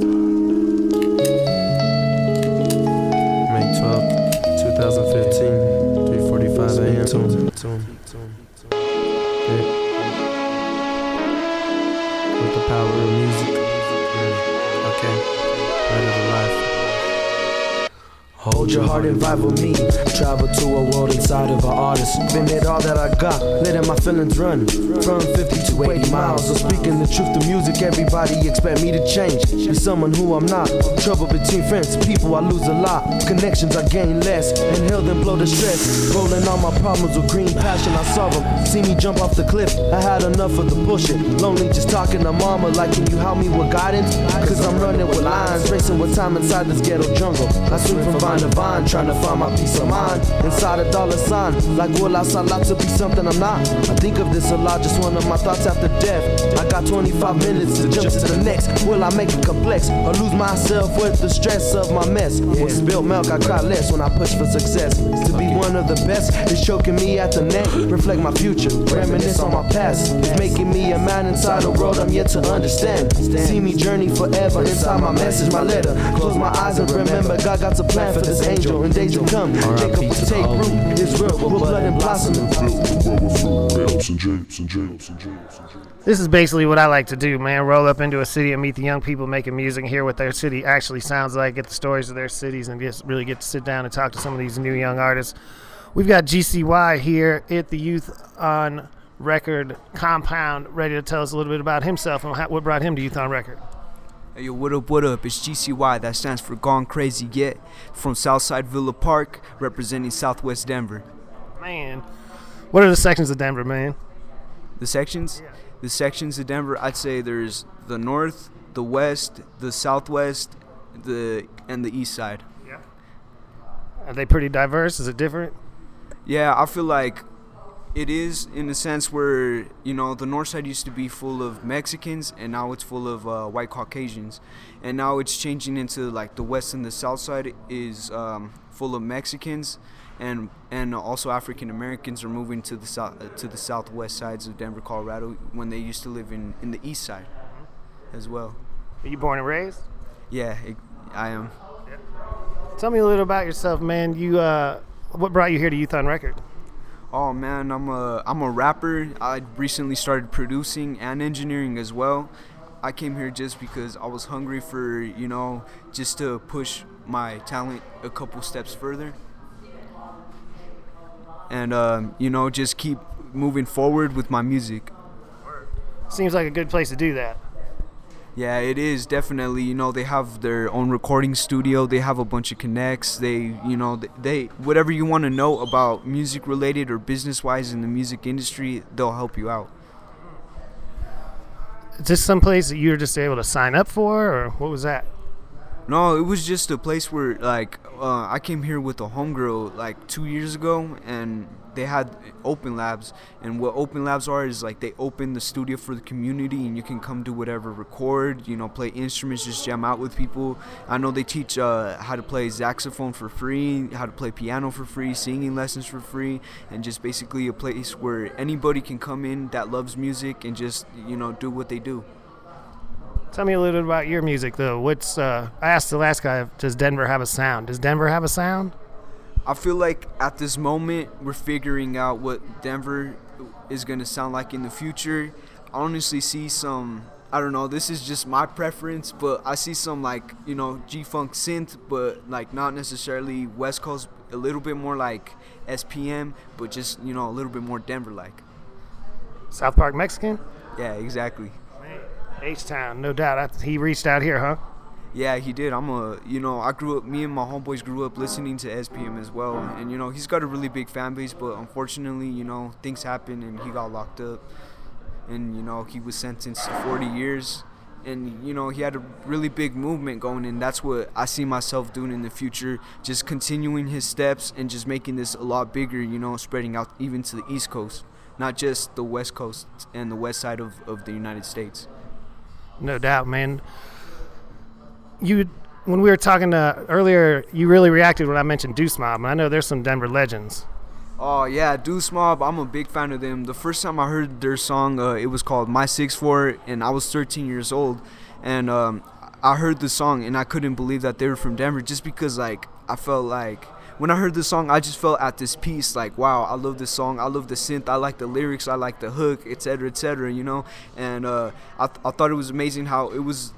[SPEAKER 6] May 12th, 2015, 3:45 a.m. With the power of music. Okay. Letter to life. Hold your heart and vibe with me. Travel to a world inside of an artist. Been it all that I got, letting my feelings run. From 50 to 80 miles. So speaking the truth to music, everybody expect me to change. Be someone who I'm not. Trouble between friends, people I lose a lot. Connections I gain less. Inhale then blow the stress. Rolling all my problems with green passion, I solve them. See me jump off the cliff. I had enough of the bullshit. Lonely just talking to mama like, can you help me with guidance? Cause I'm running with lines, racing with time inside this ghetto jungle. I swing from vine to vine, trying to find my peace of mind. Inside a dollar sign, like will I sign out to be something I'm not? I think of this a lot, just one of my thoughts after death. I got 25 minutes to jump to the next. Will I make it complex or lose myself with the stress of my mess? With spilled milk, I cry less when I push for success. To be one of the best is choking me at the neck. Reflect my future, reminisce on my past. It's making me a man inside a world I'm yet to understand. See me journey forever inside my message, my letter. Close my eyes and remember God got a plan for this angel. In days to come, Jacob will take root. Israel will blood and blossom.
[SPEAKER 1] This is basically what I like to do, man. Roll up into a city and meet the young people making music, hear what their city actually sounds like, get the stories of their cities, and just really get to sit down and talk to some of these new young artists. We've got GCY here at the Youth on Record compound, ready to tell us a little bit about himself and what brought him to Youth on Record.
[SPEAKER 7] Hey, yo, what up, what up? It's GCY, that stands for Gone Crazy Yet, from Southside Villa Park, representing Southwest Denver.
[SPEAKER 1] Man, what are the sections of Denver, man?
[SPEAKER 7] The sections? The sections of Denver, I'd say there's the north, the west, the southwest, the and the east side. Yeah.
[SPEAKER 1] Are they pretty diverse? Is it different?
[SPEAKER 7] Yeah, I feel like it is in a sense where you know the north side used to be full of Mexicans and now it's full of uh, white Caucasians, and now it's changing into like the west and the south side is um, full of Mexicans, and and also African Americans are moving to the south to the southwest sides of Denver, Colorado, when they used to live in in the east side, as well.
[SPEAKER 1] Are you born and raised?
[SPEAKER 7] Yeah, it, I am.
[SPEAKER 1] Tell me a little about yourself, man. You, uh, what brought you here to Youth on Record?
[SPEAKER 7] Oh man, I'm a I'm a rapper. I recently started producing and engineering as well. I came here just because I was hungry for you know just to push my talent a couple steps further, and um, you know just keep moving forward with my music.
[SPEAKER 1] Seems like a good place to do that.
[SPEAKER 7] Yeah, it is definitely. You know, they have their own recording studio. They have a bunch of connects. They, you know, they, they whatever you want to know about music related or business wise in the music industry, they'll help you out.
[SPEAKER 1] Is this some place that you were just able to sign up for, or what was that?
[SPEAKER 7] No, it was just a place where like uh, I came here with a homegirl like two years ago, and they had open labs. And what open labs are is like they open the studio for the community, and you can come do whatever, record, you know, play instruments, just jam out with people. I know they teach uh, how to play saxophone for free, how to play piano for free, singing lessons for free, and just basically a place where anybody can come in that loves music and just you know do what they do.
[SPEAKER 1] Tell me a little bit about your music, though. What's uh, I asked the last guy, does Denver have a sound? Does Denver have a sound?
[SPEAKER 7] I feel like at this moment we're figuring out what Denver is gonna sound like in the future. I honestly see some I don't know, this is just my preference, but I see some like, you know, G Funk synth, but like not necessarily West Coast, a little bit more like SPM, but just, you know, a little bit more Denver like.
[SPEAKER 1] South Park Mexican?
[SPEAKER 7] Yeah, exactly.
[SPEAKER 1] H Town, no doubt. He reached out here, huh?
[SPEAKER 7] Yeah, he did. I'm a, you know, I grew up, me and my homeboys grew up listening to SPM as well. And, you know, he's got a really big fan base, but unfortunately, you know, things happened and he got locked up. And, you know, he was sentenced to 40 years. And, you know, he had a really big movement going, and that's what I see myself doing in the future. Just continuing his steps and just making this a lot bigger, you know, spreading out even to the East Coast, not just the West Coast and the west side of, of the United States.
[SPEAKER 1] No doubt, man. You, when we were talking uh, earlier, you really reacted when I mentioned Deuce Mob, and I know there's some Denver legends.
[SPEAKER 7] Oh yeah, Deuce Mob. I'm a big fan of them. The first time I heard their song, uh, it was called My Six Four, and I was 13 years old, and um, I heard the song and I couldn't believe that they were from Denver, just because like I felt like when I heard the song, I just felt at this piece like, wow, I love this song. I love the synth. I like the lyrics. I like the hook, etc., etc. You know, and uh, I, th- I thought it was amazing how it was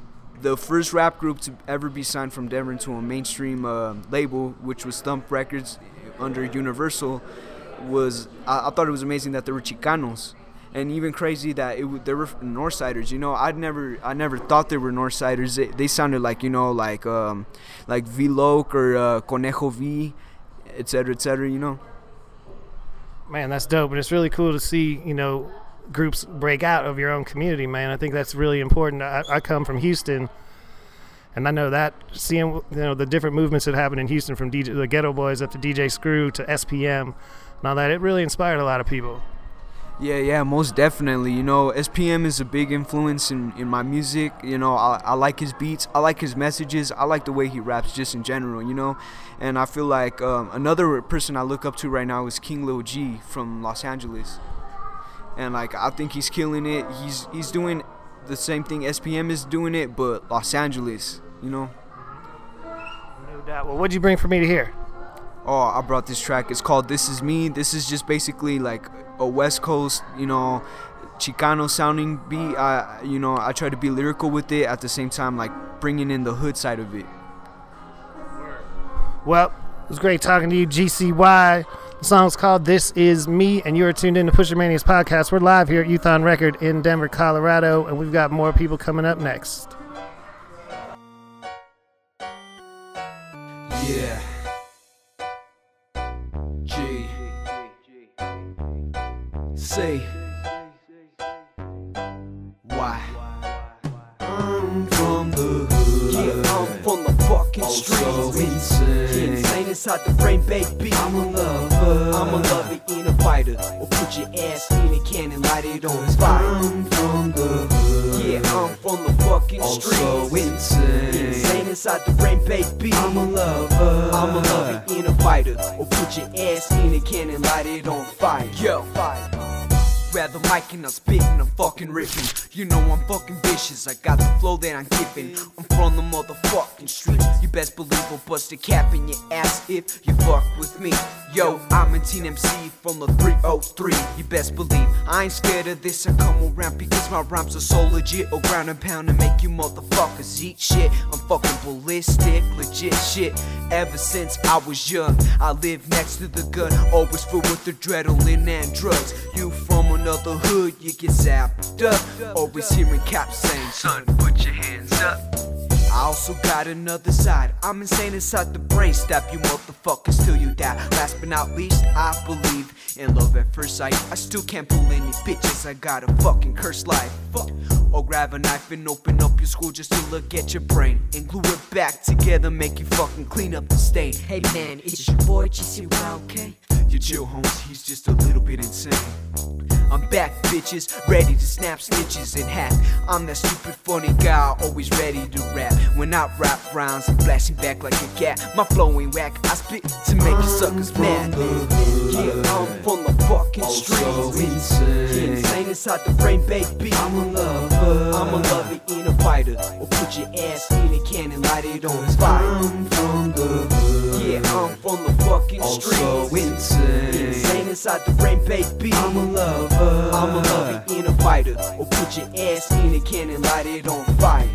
[SPEAKER 7] the first rap group to ever be signed from Denver into a mainstream uh, label, which was Thump Records under Universal, was I, I thought it was amazing that they were Chicanos, and even crazy that it they were Northsiders. You know, I'd never I never thought there were Northsiders. They, they sounded like you know like um, like V Loc or uh, Conejo V, etc. etc. You know.
[SPEAKER 1] Man, that's dope, and it's really cool to see you know groups break out of your own community, man. I think that's really important. I, I come from Houston, and I know that seeing you know the different movements that happened in Houston, from DJ, the Geto Boys up to DJ Screw to SPM, and all that, it really inspired a lot of people.
[SPEAKER 7] Yeah, yeah, most definitely. You know, SPM is a big influence in, in my music. You know, I, I like his beats, I like his messages, I like the way he raps just in general, you know. And I feel like um, another person I look up to right now is King Lil G from Los Angeles. And like I think he's killing it. He's he's doing the same thing SPM is doing it, but Los Angeles, you know.
[SPEAKER 1] No doubt. Well, what'd you bring for me to hear?
[SPEAKER 7] oh i brought this track it's called this is me this is just basically like a west coast you know chicano sounding beat i you know i try to be lyrical with it at the same time like bringing in the hood side of it
[SPEAKER 1] Well, it was great talking to you, GCY. The song's called This Is Me, and you're tuned in to Pusher Mania's podcast. We're live here at Youth on Record in Denver, Colorado, and we've got more people coming up next.
[SPEAKER 8] Yeah. G. C. Y. I'm from the hood.
[SPEAKER 9] Yeah, I'm from the fucking
[SPEAKER 8] Oh,
[SPEAKER 9] streets.
[SPEAKER 8] so insane.
[SPEAKER 9] Insane inside the brain, baby.
[SPEAKER 8] I'm a lover.
[SPEAKER 9] I'm a lover in a fighter. Or put your ass in a can and light it on fire.
[SPEAKER 8] I'm from the hood.
[SPEAKER 9] Yeah, I'm from the fucking
[SPEAKER 8] Oh, so
[SPEAKER 9] streets.
[SPEAKER 8] insane.
[SPEAKER 9] Insane inside the brain, baby.
[SPEAKER 8] I'm a lover.
[SPEAKER 9] I'm a lover in a fighter. Or put your ass in a can and light it on fire. Yo, fire. Grab the mic and I'm spitting, I'm fucking ripping. You know I'm fucking vicious, I got the flow that I'm giving. I'm from the motherfucking streets. You best believe I'll bust a cap in your ass if you fuck with me. Yo, I'm a teen MC from the 303. You best believe I ain't scared of this. I come around because my rhymes are so legit. Or ground and pound to make you motherfuckers eat shit. I'm fucking ballistic, legit shit. Ever since I was young, I lived next to the gun, always filled with adrenaline and drugs. You from another hood, you get zapped up. Always hearing cops saying, son, put your hands up. I also got another side. I'm insane inside the brain. Stab you motherfuckers till you die. Last but not least, I believe in love at first sight. I still can't pull any bitches. I got a fucking cursed life. Fuck. Or grab a knife and open up your school just to look at your brain and glue it back together. Make you fucking clean up the stain. Hey man, it's your boy GCY, okay? You chill, Holmes. He's just a little bit insane. I'm back, bitches, ready to snap stitches in half. I'm that stupid funny guy, always ready to rap. When I rap rhymes, I'm flashing back like a cat. My flow ain't whack, I spit to make you suckers mad. Yeah, I'm from the fucking
[SPEAKER 8] Oh,
[SPEAKER 9] streets.
[SPEAKER 8] insane.
[SPEAKER 9] Insane inside the brain, baby.
[SPEAKER 8] I'm a lover.
[SPEAKER 9] I'm a lover in a fighter. Or put your ass in a can and light it on fire.
[SPEAKER 8] I'm from the
[SPEAKER 9] I'm from the fucking
[SPEAKER 8] Oh, so
[SPEAKER 9] streets.
[SPEAKER 8] insane.
[SPEAKER 9] Insane inside the brain, baby.
[SPEAKER 8] I'm a lover.
[SPEAKER 9] I'm a lover in a fighter. Or put your ass in a can and light it on fire.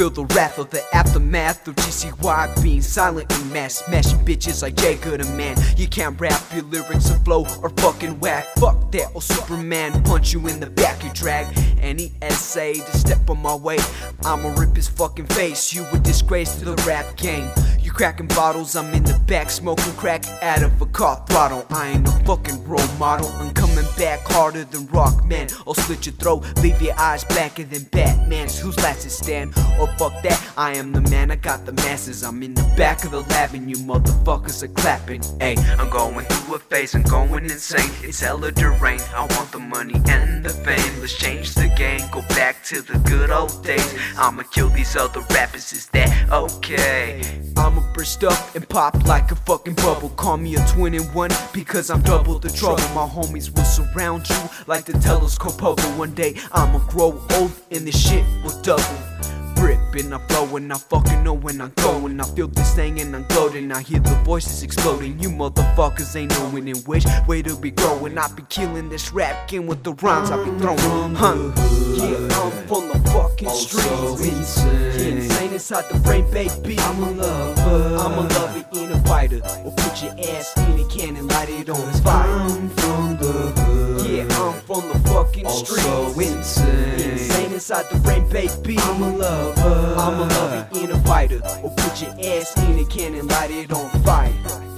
[SPEAKER 9] Feel the wrath of the aftermath of GCY being silent in mass, smashing bitches like Jacob the man. You can't rap your lyrics or flow or fucking whack. Fuck that, or Superman punch you in the back, you drag any essay to step on my way. I'ma rip his fucking face. You a disgrace to the rap game. You cracking bottles, I'm in the back smoking crack out of a car throttle. I ain't no fucking role model. I'm coming back harder than Rockman. I'll slit your throat, leave your eyes blacker than Batman's. Who's last to stand? Or fuck that, I am the man. I got the masses. I'm in the back of the lab and you motherfuckers are clapping. Hey, I'm going through a phase. I'm going insane. It's hella deranged. I want the money and the fame. Let's change the game. Go back to the good old days. I'ma kill these other rappers. Is that okay? I'ma burst up and pop like a fucking bubble. Call me a twin in one because I'm double the trouble. My homies will surround you like the telescope puzzle. One day I'ma grow old and this shit will double. Rip and I flow and I fucking know when I'm going. I feel this thing and I'm gloating. I hear the voices exploding. You motherfuckers ain't knowing in which way to be growing. I be killing this rap game with the rhymes I be throwing. Huh? Yeah, I'm from the fucking oh, streets. Yeah, insane inside the brain, baby. I'm a lover. I'm a lover fighter. Or put your ass in a can and light it on fire. I'm from the hood. Yeah, I'm from the fucking streets. Insane. insane inside the brain, baby. I'm a lover. I'm a lover in a fighter. Or put your ass in a can and light it on fire.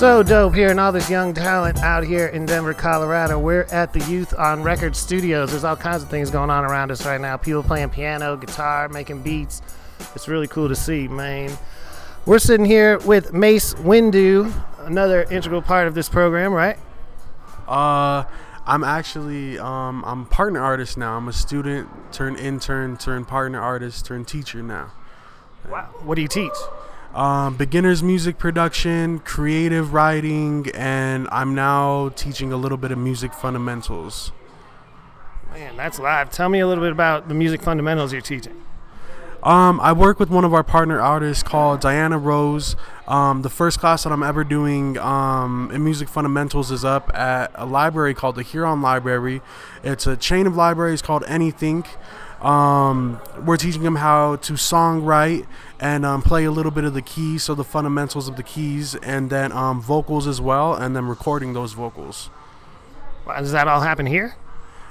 [SPEAKER 1] So dope hearing all this young talent out here in Denver, Colorado. We're at the Youth on Record Studios. There's all kinds of things going on around us right now. People playing piano, guitar, making beats. It's really cool to see, man. We're sitting here with Mace Windu, another integral part of this program, right?
[SPEAKER 10] Uh, I'm actually um, I'm partner artist now. I'm a student turned intern turned partner artist turned teacher now.
[SPEAKER 1] Wow. What do you teach?
[SPEAKER 10] Um, beginners music production, creative writing, and I'm now teaching a little bit of music fundamentals.
[SPEAKER 1] Man, that's live. Tell me a little bit about the music fundamentals you're teaching.
[SPEAKER 10] Um, I work with one of our partner artists called Diana Rose. Um, the first class that I'm ever doing um, in music fundamentals is up at a library called the Huron Library. It's a chain of libraries called Anythink. Um, we're teaching them how to songwrite and um, play a little bit of the keys, so the fundamentals of the keys, and then um, vocals as well, and then recording those vocals.
[SPEAKER 1] Does that all happen here?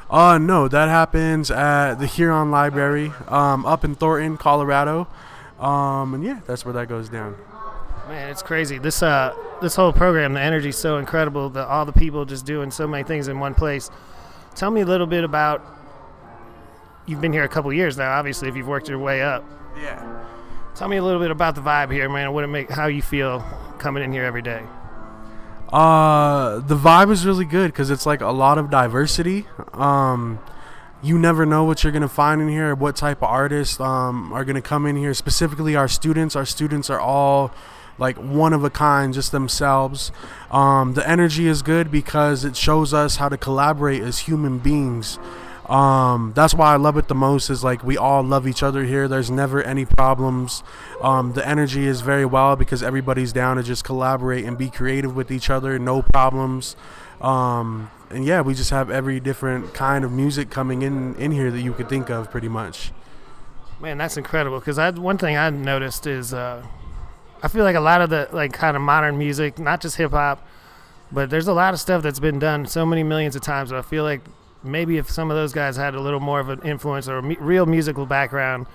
[SPEAKER 10] Uh, no, that happens at the Huron Library um, up in Thornton, Colorado. Um, and yeah, that's where that goes down.
[SPEAKER 1] Man, it's crazy. This uh, this whole program, the energy's so incredible. The, all the people just doing so many things in one place. Tell me a little bit about. You've been here a couple years now, obviously, if you've worked your way up.
[SPEAKER 10] Yeah.
[SPEAKER 1] Tell me a little bit about the vibe here, man. What it make, how you feel coming in here every day.
[SPEAKER 10] Uh, the vibe is really good because it's like a lot of diversity. Um, you never know what you're gonna find in here, what type of artists um, are gonna come in here. Specifically, our students. Our students are all like one of a kind, just themselves. Um, the energy is good because it shows us how to collaborate as human beings. Um, that's why I love it the most. Is like we all love each other here. There's never any problems. Um, the energy is very well because everybody's down to just collaborate and be creative with each other. No problems. Um, and yeah, we just have every different kind of music coming in in here that you could think of, pretty much.
[SPEAKER 1] Man, that's incredible. Because I one thing I noticed is uh, I feel like a lot of the like kind of modern music, not just hip hop, but there's a lot of stuff that's been done so many millions of times. That I feel like maybe if some of those guys had a little more of an influence or a mu- real musical background,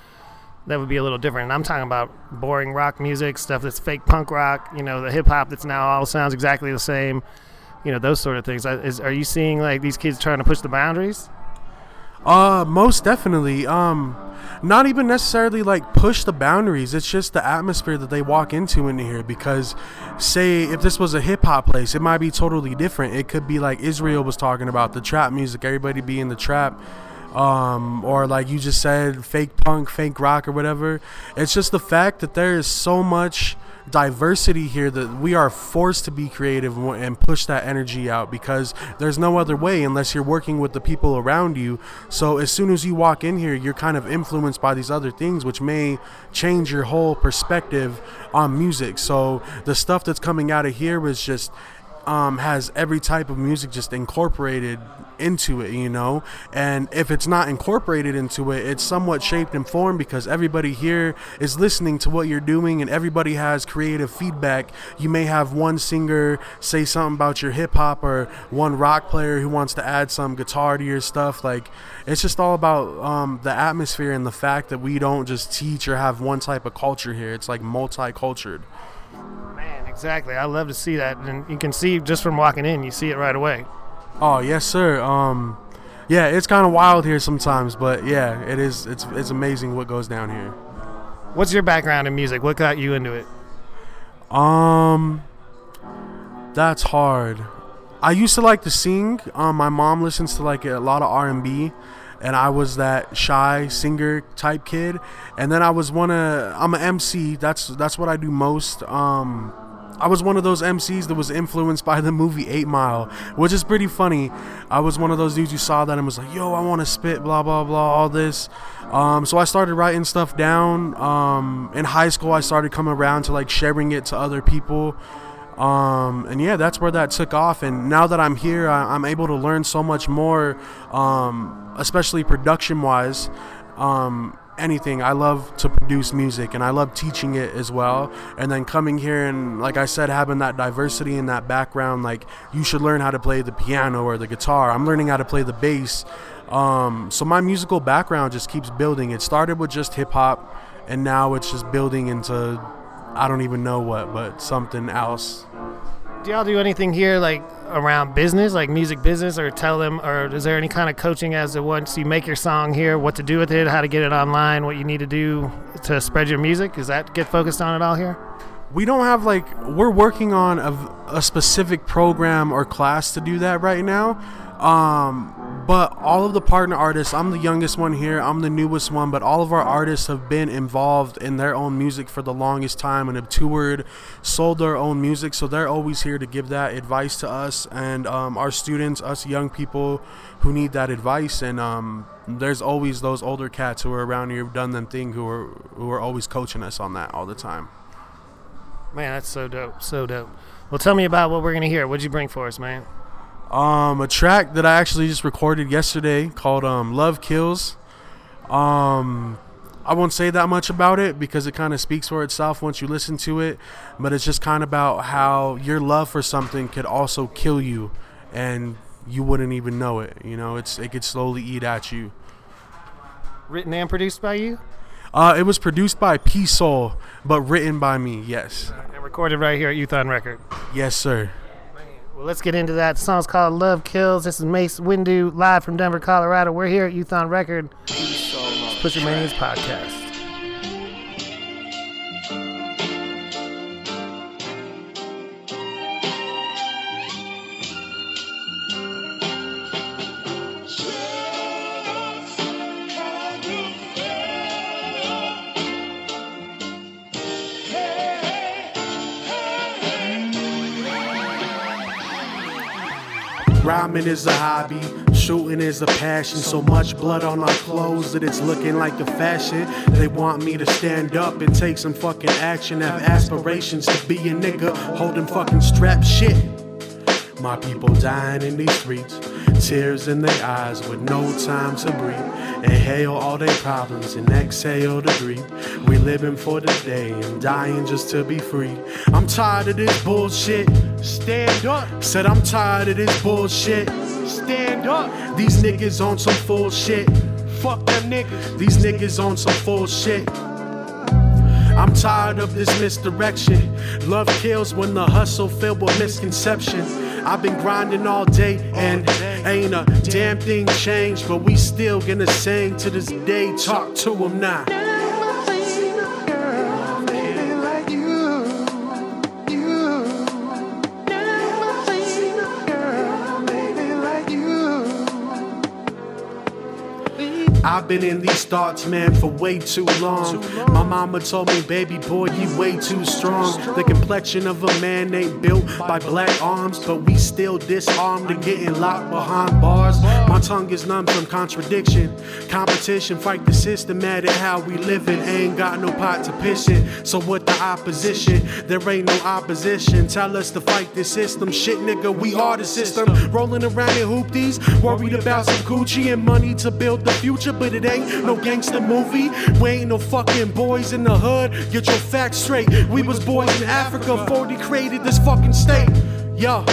[SPEAKER 1] that would be a little different. And I'm talking about boring rock music, stuff that's fake punk rock. You know, the hip hop that's now all sounds exactly the same. You know, those sort of things. Is, are you seeing like these kids trying to push the boundaries?
[SPEAKER 10] Uh, most definitely. Um, not even necessarily like push the boundaries. It's just the atmosphere that they walk into in here. Because, say, if this was a hip hop place, it might be totally different. It could be like Israel was talking about the trap music, everybody be in the trap. Um, or like you just said, fake punk, fake rock, or whatever. It's just the fact that there is so much diversity here that we are forced to be creative and- push that energy out because there's no other way unless you're working with the people around you. So as soon as you walk in here, you're kind of influenced by these other things, which may change your whole perspective on music. So the stuff that's coming out of here was just um, has every type of music just incorporated into it, you know. And if it's not incorporated into it, it's somewhat shaped and formed because everybody here is listening to what you're doing and everybody has creative feedback. You may have one singer say something about your hip hop or one rock player who wants to add some guitar to your stuff. Like, it's just all about um, the atmosphere and the fact that we don't just teach or have one type of culture here. It's like multicultured.
[SPEAKER 1] Man, exactly. I love to see that, and you can see just from walking in, you see it right away.
[SPEAKER 10] Oh yes, sir. Um, yeah, it's kind of wild here sometimes, but yeah, it is. It's it's amazing what goes down here.
[SPEAKER 1] What's your background in music? What got you into it?
[SPEAKER 10] Um, that's hard. I used to like to sing. Um, my mom listens to like a lot of R and B, and I was that shy singer type kid. And then I was one of I'm an MC. That's that's what I do most. Um, I was one of those MCs that was influenced by the movie Eight Mile, which is pretty funny. I was one of those dudes who saw that and was like, "Yo, I want to spit, blah blah blah, all this." Um, so I started writing stuff down. Um, in high school, I started coming around to like sharing it to other people. Um, and yeah, that's where that took off. And now that I'm here, I, I'm able to learn so much more, um, especially production wise. Um, anything. I love to produce music and I love teaching it as well. And then coming here and, like I said, having that diversity in that background, like you should learn how to play the piano or the guitar. I'm learning how to play the bass. Um, so my musical background just keeps building. It started with just hip hop and now it's just building into I don't even know what, but something else.
[SPEAKER 1] Do y'all do anything here like around business, like music business, or tell them, or is there any kind of coaching as to once you make your song here, what to do with it, how to get it online, what you need to do to spread your music? Does that get focused on it all here?
[SPEAKER 10] we don't have like we're working on a, a specific program or class to do that right now um, but all of the partner artists i'm the youngest one here i'm the newest one but all of our artists have been involved in their own music for the longest time and have toured sold their own music so they're always here to give that advice to us and um, our students us young people who need that advice and um, there's always those older cats who are around here who've done them thing who are who are always coaching us on that all the time
[SPEAKER 1] Man, that's so dope, so dope. Well, tell me about what we're gonna hear. What'd you bring for us, man?
[SPEAKER 10] Um a track that I actually just recorded yesterday called um Love Kills. Um I won't say that much about it because it kind of speaks for itself once you listen to it, but it's just kind of about how your love for something could also kill you and you wouldn't even know it. You know, it's it could slowly eat at you.
[SPEAKER 1] Written and produced by you,
[SPEAKER 10] Uh, it was produced by P Soul, but written by me. Yes,
[SPEAKER 1] and recorded right here at Youth on Record.
[SPEAKER 10] yes, sir.
[SPEAKER 1] Well, let's get into that. The song's called Love Kills. This is Mace Windu live from Denver, Colorado. We're here at Youth on Record. Pusher Mania's podcast.
[SPEAKER 10] Rhyming is a hobby, shooting is a passion. So much blood on our clothes that it's looking like a fashion. They want me to stand up and take some fucking action. Have aspirations to be a nigga holding fucking strap shit. My people dying in these streets, tears in their eyes with no time to breathe. Inhale all their problems and exhale the grief. We living for the day and dying just to be free. I'm tired of this bullshit. Stand up. Said I'm tired of this bullshit. Stand up. These niggas on some full shit. Fuck them niggas. These niggas on some full shit. I'm tired of this misdirection. Love kills when the hustle filled with misconception. I've been grinding all day and ain't a damn thing changed, but we still gonna sing to this day. Talk to to 'em now. I've been in these thoughts, man, for way too long. My mama told me, baby boy, you way too strong. The complexion of a man ain't built by black arms, but we still disarmed and getting locked behind bars. My tongue is numb from contradiction. Competition, fight the system, mad at how we living. Ain't got no pot to piss in. So what the opposition? There ain't no opposition. Tell us to fight the system. Shit, nigga, we are the system. Rolling around in hoopties, worried about some Gucci and money to build the future, it ain't no gangster movie. We ain't no fucking boys in the hood. Get your facts straight. We was boys in Africa. 40 created this fucking state. Yo.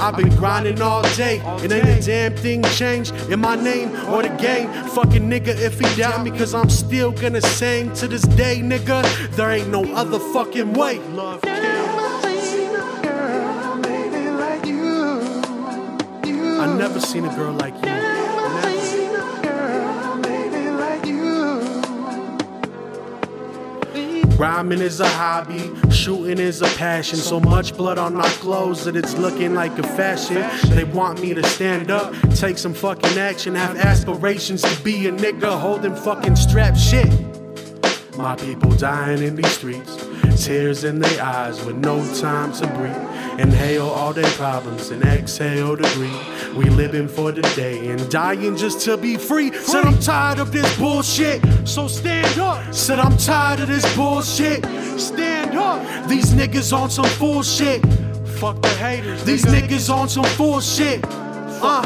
[SPEAKER 10] I've been grinding all day, and ain't a damn thing changed in my name or the game. Fucking nigga, if he doubt me, cause I'm still gonna sing to this day, nigga. There ain't no other fucking way. Love I never seen a girl like you. Rhyming is a hobby, shooting is a passion. So much blood on my clothes that it's looking like a fashion. They want me to stand up, take some fucking action, have aspirations to be a nigga holding fucking strap shit. My people dying in these streets, tears in their eyes with no time to breathe. Inhale all their problems and exhale the greed. We living for the day and dying just to be free. Said I'm tired of this bullshit, so stand up. Said I'm tired of this bullshit, stand up. These niggas on some fool shit. Fuck the haters. These niggas on some fool shit. Uh,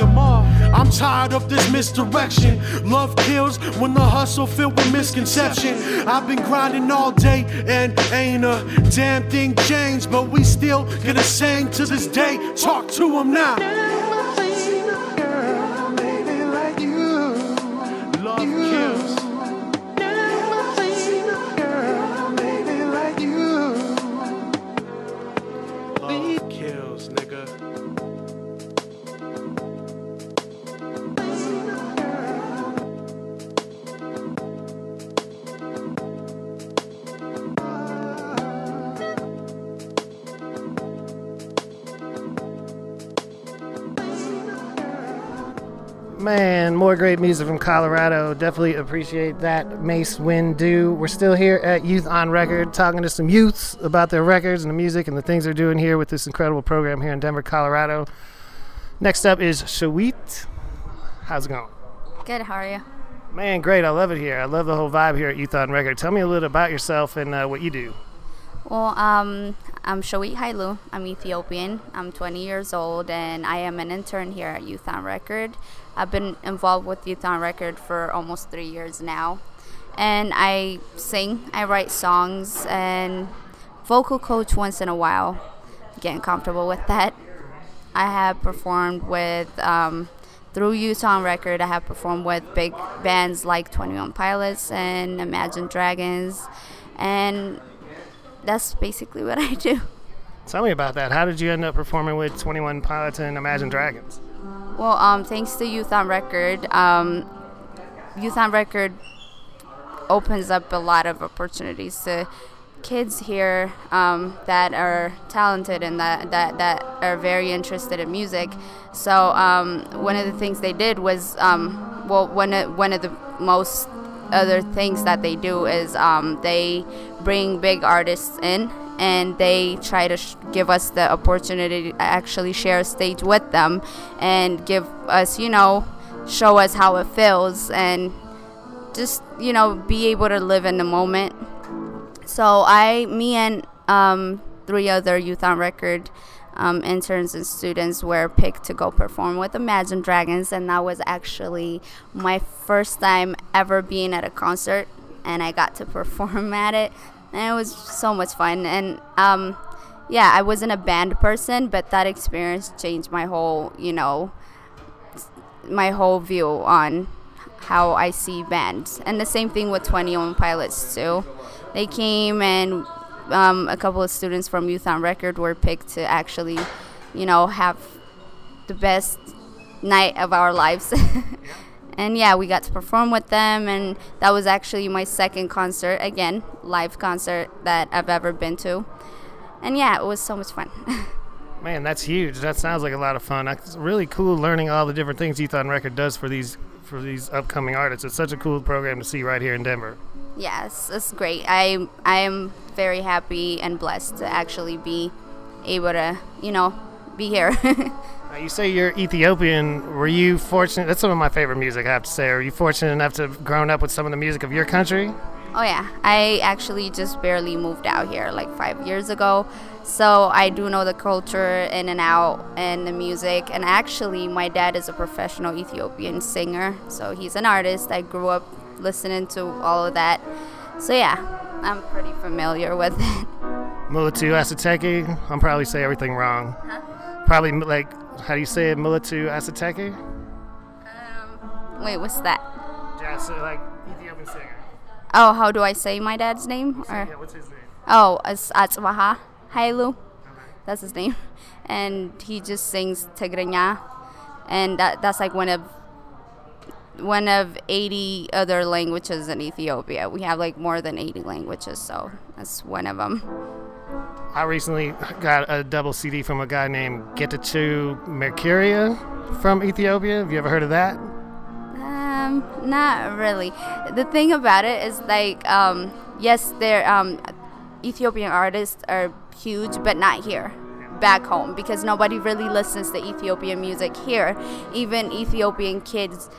[SPEAKER 10] I'm tired of this misdirection. Love kills when the hustle filled with misconception. I've been grinding all day and ain't a damn thing changed, but we still get the same to this day. Talk to him now.
[SPEAKER 1] Great music from Colorado. Definitely appreciate that, Mace Windu. We're still here at Youth on Record, talking to some youths about their records and the music and the things they're doing here with this incredible program here in Denver, Colorado. Next up is Shawit. How's it going?
[SPEAKER 11] Good, how are you?
[SPEAKER 1] Man, great. I love it here. I love the whole vibe here at Youth on Record. Tell me a little about yourself and uh, what you do.
[SPEAKER 11] Well, um, I'm Shawit Hailu. I'm Ethiopian. I'm 20 years old, and I am an intern here at Youth on Record. I've been involved with Youth on Record for almost three years now. And I sing, I write songs, and vocal coach once in a while. Getting comfortable with that. I have performed with, um, through Youth on Record, I have performed with big bands like 21 Pilots and Imagine Dragons. And that's basically what I do.
[SPEAKER 1] Tell me about that. How did you end up performing with 21 Pilots and Imagine Dragons?
[SPEAKER 11] Well, um, thanks to Youth on Record, um, Youth on Record opens up a lot of opportunities to kids here um, that are talented and that, that, that are very interested in music. So um, one of the things they did was, um, well, one of, one of the most other things that they do is um, they bring big artists in and they try to sh- give us the opportunity to actually share a stage with them and give us, you know, show us how it feels and just, you know, be able to live in the moment. So I, me and um, three other youth on record um, interns and students were picked to go perform with Imagine Dragons, and that was actually my first time ever being at a concert, and I got to perform at it, and it was so much fun. And um, yeah, I wasn't a band person, but that experience changed my whole, you know, my whole view on how I see bands, and the same thing with 21 Pilots too. they came and um, a couple of students from Youth on Record were picked to actually, you know, have the best night of our lives. and yeah, we got to perform with them, and that was actually my second concert, again, live concert that I've ever been to. And yeah, it was so much fun.
[SPEAKER 1] Man, that's huge. That sounds like a lot of fun. It's really cool learning all the different things Youth on Record does for these for these upcoming artists. It's such a cool program to see right here in Denver.
[SPEAKER 11] Yes, it's great. I I am very happy and blessed to actually be able to, you know, be here.
[SPEAKER 1] Now, you say you're Ethiopian. Were you fortunate? That's some of my favorite music, I have to say. Are you fortunate enough to have grown up with some of the music of your country?
[SPEAKER 11] oh yeah, I actually just barely moved out here like 5 years ago. So I do know the culture in and out and the music and actually my dad is a professional Ethiopian singer. So he's an artist. I grew up listening to all of that. So yeah, I'm pretty familiar with it.
[SPEAKER 1] Mulatu Asateki. I'm probably say everything wrong. Probably like how do you say it? Mulatu Asateki.
[SPEAKER 11] Um, wait, what's that?
[SPEAKER 1] Yeah, so like Ethiopian singer.
[SPEAKER 11] Oh, how do I say my dad's name? Or
[SPEAKER 1] Yeah, what's his name?
[SPEAKER 11] Oh, it's Atswaha Hailu. That's his name. And he just sings Tigrinya. And that, that's like one of one of 80 other languages in Ethiopia. We have like more than 80 languages, so that's one of them.
[SPEAKER 1] I recently got a double CD from a guy named Getachew Mekurya from Ethiopia. Have you ever heard of that?
[SPEAKER 11] Um, not really. The thing about it is like, um, yes, they're um, Ethiopian artists are huge, but not here, back home, because nobody really listens to Ethiopian music here. Even Ethiopian kids,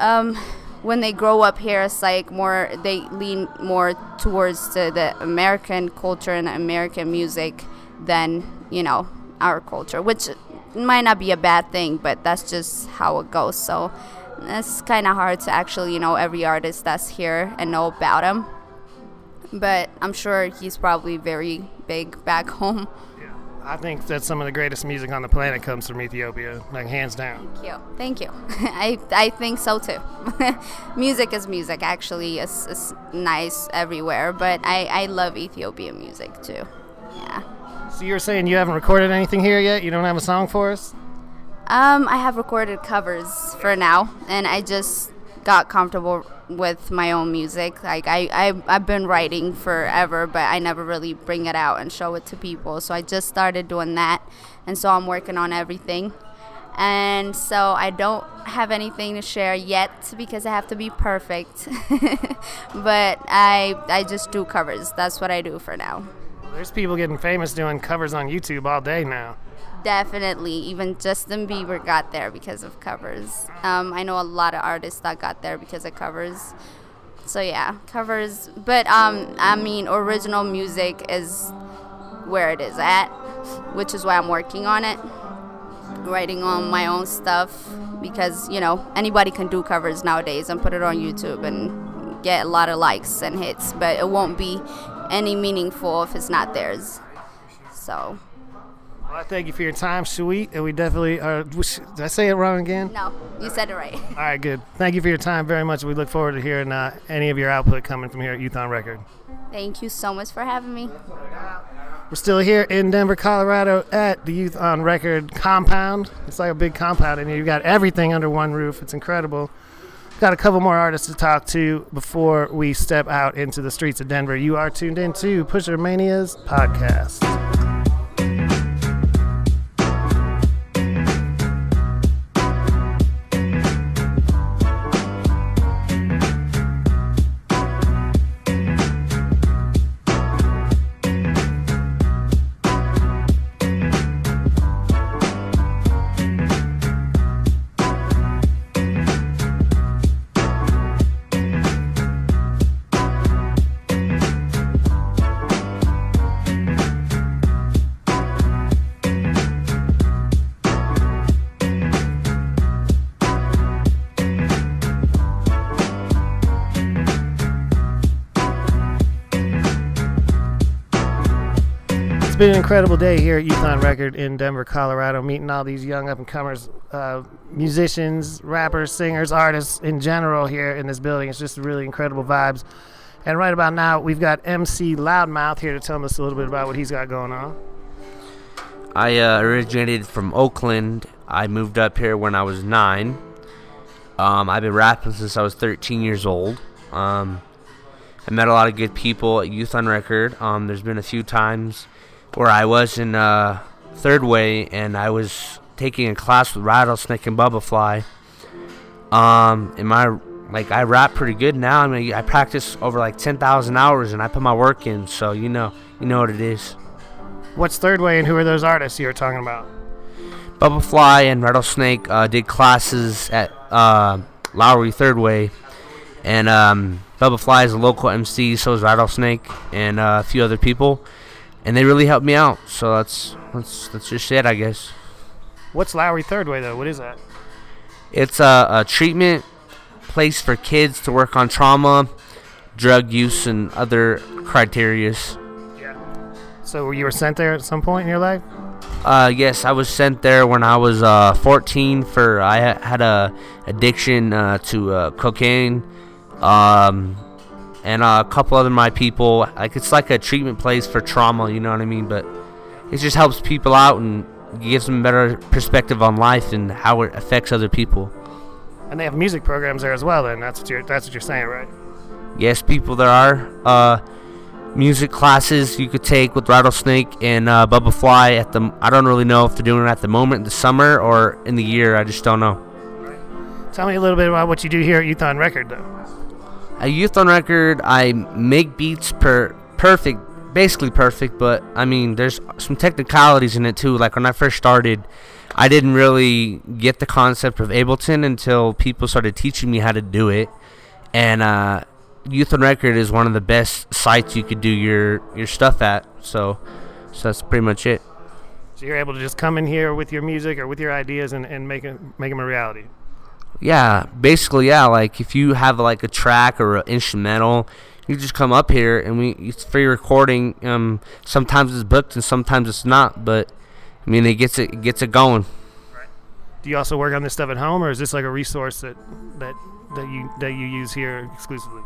[SPEAKER 11] um, when they grow up here, it's like more they lean more towards the, the American culture and American music than you know our culture, which might not be a bad thing, but that's just how it goes. So it's kind of hard to actually you know every artist that's here and know about him. But I'm sure he's probably very big back home.
[SPEAKER 1] I think that some of the greatest music on the planet comes from Ethiopia, like hands down.
[SPEAKER 11] Thank you. Thank you. I, I think so too. music is music, actually. It's, it's nice everywhere, but I, I love Ethiopian music too. Yeah.
[SPEAKER 1] So you're saying you haven't recorded anything here yet? You don't have a song for us?
[SPEAKER 11] Um, I have recorded covers for now, and I just got comfortable with my own music. Like I, I, I've been writing forever, but I never really bring it out and show it to people. So I just started doing that, and so I'm working on everything. And so I don't have anything to share yet because I have to be perfect. but I, I just do covers. That's what I do for now.
[SPEAKER 1] There's people getting famous doing covers on YouTube all day now.
[SPEAKER 11] Definitely. Even Justin Bieber got there because of covers. Um, I know a lot of artists that got there because of covers. So yeah, covers. But um, I mean, original music is where it is at, which is why I'm working on it, writing on my own stuff because you know anybody can do covers nowadays and put it on YouTube and get a lot of likes and hits, but it won't be any meaningful if it's not theirs. So.
[SPEAKER 1] Well, I thank you for your time, sweet, and we definitely are. Did I say it wrong again?
[SPEAKER 11] No, you said it right.
[SPEAKER 1] All right, good. Thank you for your time very much. We look forward to hearing uh, any of your output coming from here at Youth on Record.
[SPEAKER 11] Thank you so much for having me.
[SPEAKER 1] We're still here in Denver, Colorado at the Youth on Record compound. It's like a big compound in here. You've got everything under one roof. It's incredible. Got a couple more artists to talk to before we step out into the streets of Denver. You are tuned in to Pusher Mania's podcast. Been an incredible day here at Youth on Record in Denver, Colorado, meeting all these young up and comers, uh, musicians, rappers, singers, artists in general here in this building. It's just really incredible vibes. And right about now, we've got MC Loudmouth here to tell us a little bit about what he's got going on.
[SPEAKER 12] I uh, originated from Oakland. I moved up here when I was nine. Um, I've been rapping since I was 13 years old. Um, I met a lot of good people at Youth on Record. Um, there's been a few times where I was in uh, third way and I was taking a class with Rattlesnake and Bubba Fly. Um, and my like I rap pretty good now. I mean, I practice over like 10,000 hours and I put my work in. So you know, you know what it is.
[SPEAKER 1] What's Third Way and who are those artists you were talking about?
[SPEAKER 12] Bubba Fly and Rattlesnake uh, did classes at uh, Lowry Third Way, and um, Bubba Fly is a local MC, so is Rattlesnake and uh, a few other people, and they really helped me out. So that's that's that's just it, I guess.
[SPEAKER 1] What's Lowry Third Way though? What is that?
[SPEAKER 12] It's a, a treatment place for kids to work on trauma, drug use, and other criterias.
[SPEAKER 1] So you were sent there at some point in your life?
[SPEAKER 12] Uh, yes, I was sent there when I was uh, 14 for I had a addiction uh, to uh, cocaine, um, and uh, a couple other my people. Like it's like a treatment place for trauma, you know what I mean? But it just helps people out and gives them a better perspective on life and how it affects other people.
[SPEAKER 1] And they have music programs there as well. Then that's what you're that's what you're saying, right?
[SPEAKER 12] Yes, people there are. Uh, music classes you could take with Rattlesnake and uh, Bubba Fly at the. I don't really know if they're doing it at the moment in the summer or in the year. I just don't know.
[SPEAKER 1] Tell me a little bit about what you do here at Youth on Record, though.
[SPEAKER 12] At Youth on Record, I make beats per perfect, basically perfect. But I mean, there's some technicalities in it too. Like when I first started, I didn't really get the concept of Ableton until people started teaching me how to do it, and uh, Youth on Record is one of the best sites you could do your your stuff at. So, so that's pretty much it.
[SPEAKER 1] So you're able to just come in here with your music or with your ideas and, and make it make them a reality.
[SPEAKER 12] Yeah, basically, yeah. Like if you have like a track or an instrumental, you just come up here and we it's free recording. Um, sometimes it's booked and sometimes it's not, but I mean it gets it, it gets it going.
[SPEAKER 1] Do you also work on this stuff at home, or is this like a resource that that that you that you use here exclusively?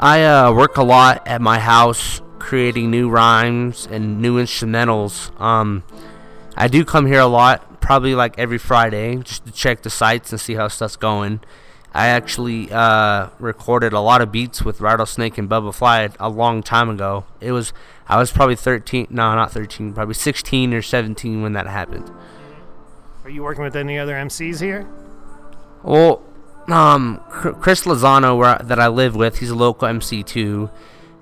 [SPEAKER 12] I uh, work a lot at my house creating new rhymes and new instrumentals. Um, I do come here a lot, probably like every Friday, just to check the sites and see how stuff's going. I actually uh, recorded a lot of beats with Rattlesnake and Bubba Fly a long time ago. It was I was probably 13, no, not 13, probably 16 or 17 when that happened.
[SPEAKER 1] Are you working with any other MCs here?
[SPEAKER 12] Well, um, Chris Lozano, where, that I live with, he's a local MC too.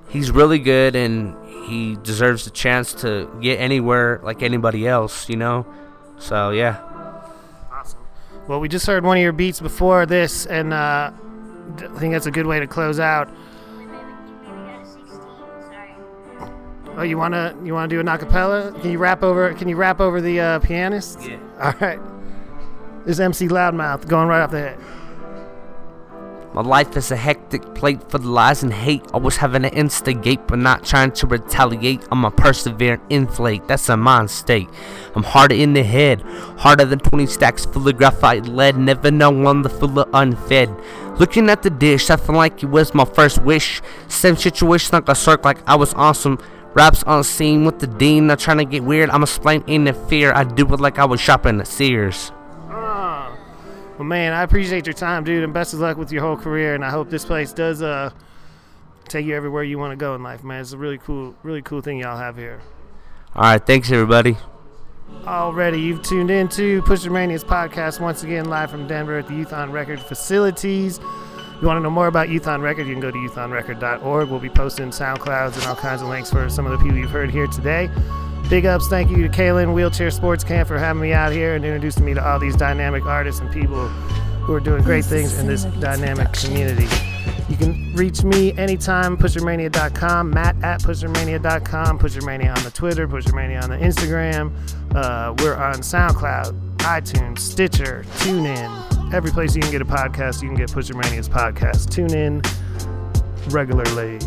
[SPEAKER 12] He's really good and he deserves the chance to get anywhere like anybody else, you know? So, yeah. Awesome.
[SPEAKER 1] Well, we just heard one of your beats before this, and uh, d- I think that's a good way to close out. Oh, you wanna you wanna do an acapella? Can you rap over? Can you rap over the uh, pianist?
[SPEAKER 12] Yeah.
[SPEAKER 1] All right. This is MC Loudmouth going right off the head.
[SPEAKER 12] My life is a hectic plate for the lies and hate. Always having to instigate, but not trying to retaliate. I'm a perseverant inflate. That's a mind state. I'm harder in the head, harder than 20 stacks full of graphite lead. Never know I'm the full of unfed. Looking at the dish, I feel like it was my first wish. Same situation like a circ, like I was awesome. Raps on scene with the dean, not trying to get weird. I'm a splain in the fear. I do it like I was shopping at Sears.
[SPEAKER 1] Well, man, I appreciate your time, dude, and best of luck with your whole career. And I hope this place does uh take you everywhere you want to go in life, man. It's a really cool, really cool thing y'all have here.
[SPEAKER 12] All right, thanks everybody.
[SPEAKER 1] Already, you've tuned into Pushermania's podcast once again, live from Denver at the Youth on Record facilities. If You want to know more about Youth on Record? You can go to youthonrecord.org. We'll be posting SoundClouds and all kinds of links for some of the people you've heard here today. Big ups, thank you to Kalyn Wheelchair Sports Camp for having me out here and introducing me to all these dynamic artists and people who are doing great things in this dynamic community. You can reach me anytime, pushermania.com, Matt at pushermania.com, pushermania on the Twitter, pushermania on the Instagram. Uh, we're on SoundCloud, iTunes, Stitcher, TuneIn, every place you can get a podcast, you can get Pushermania's podcast. Tune in regularly.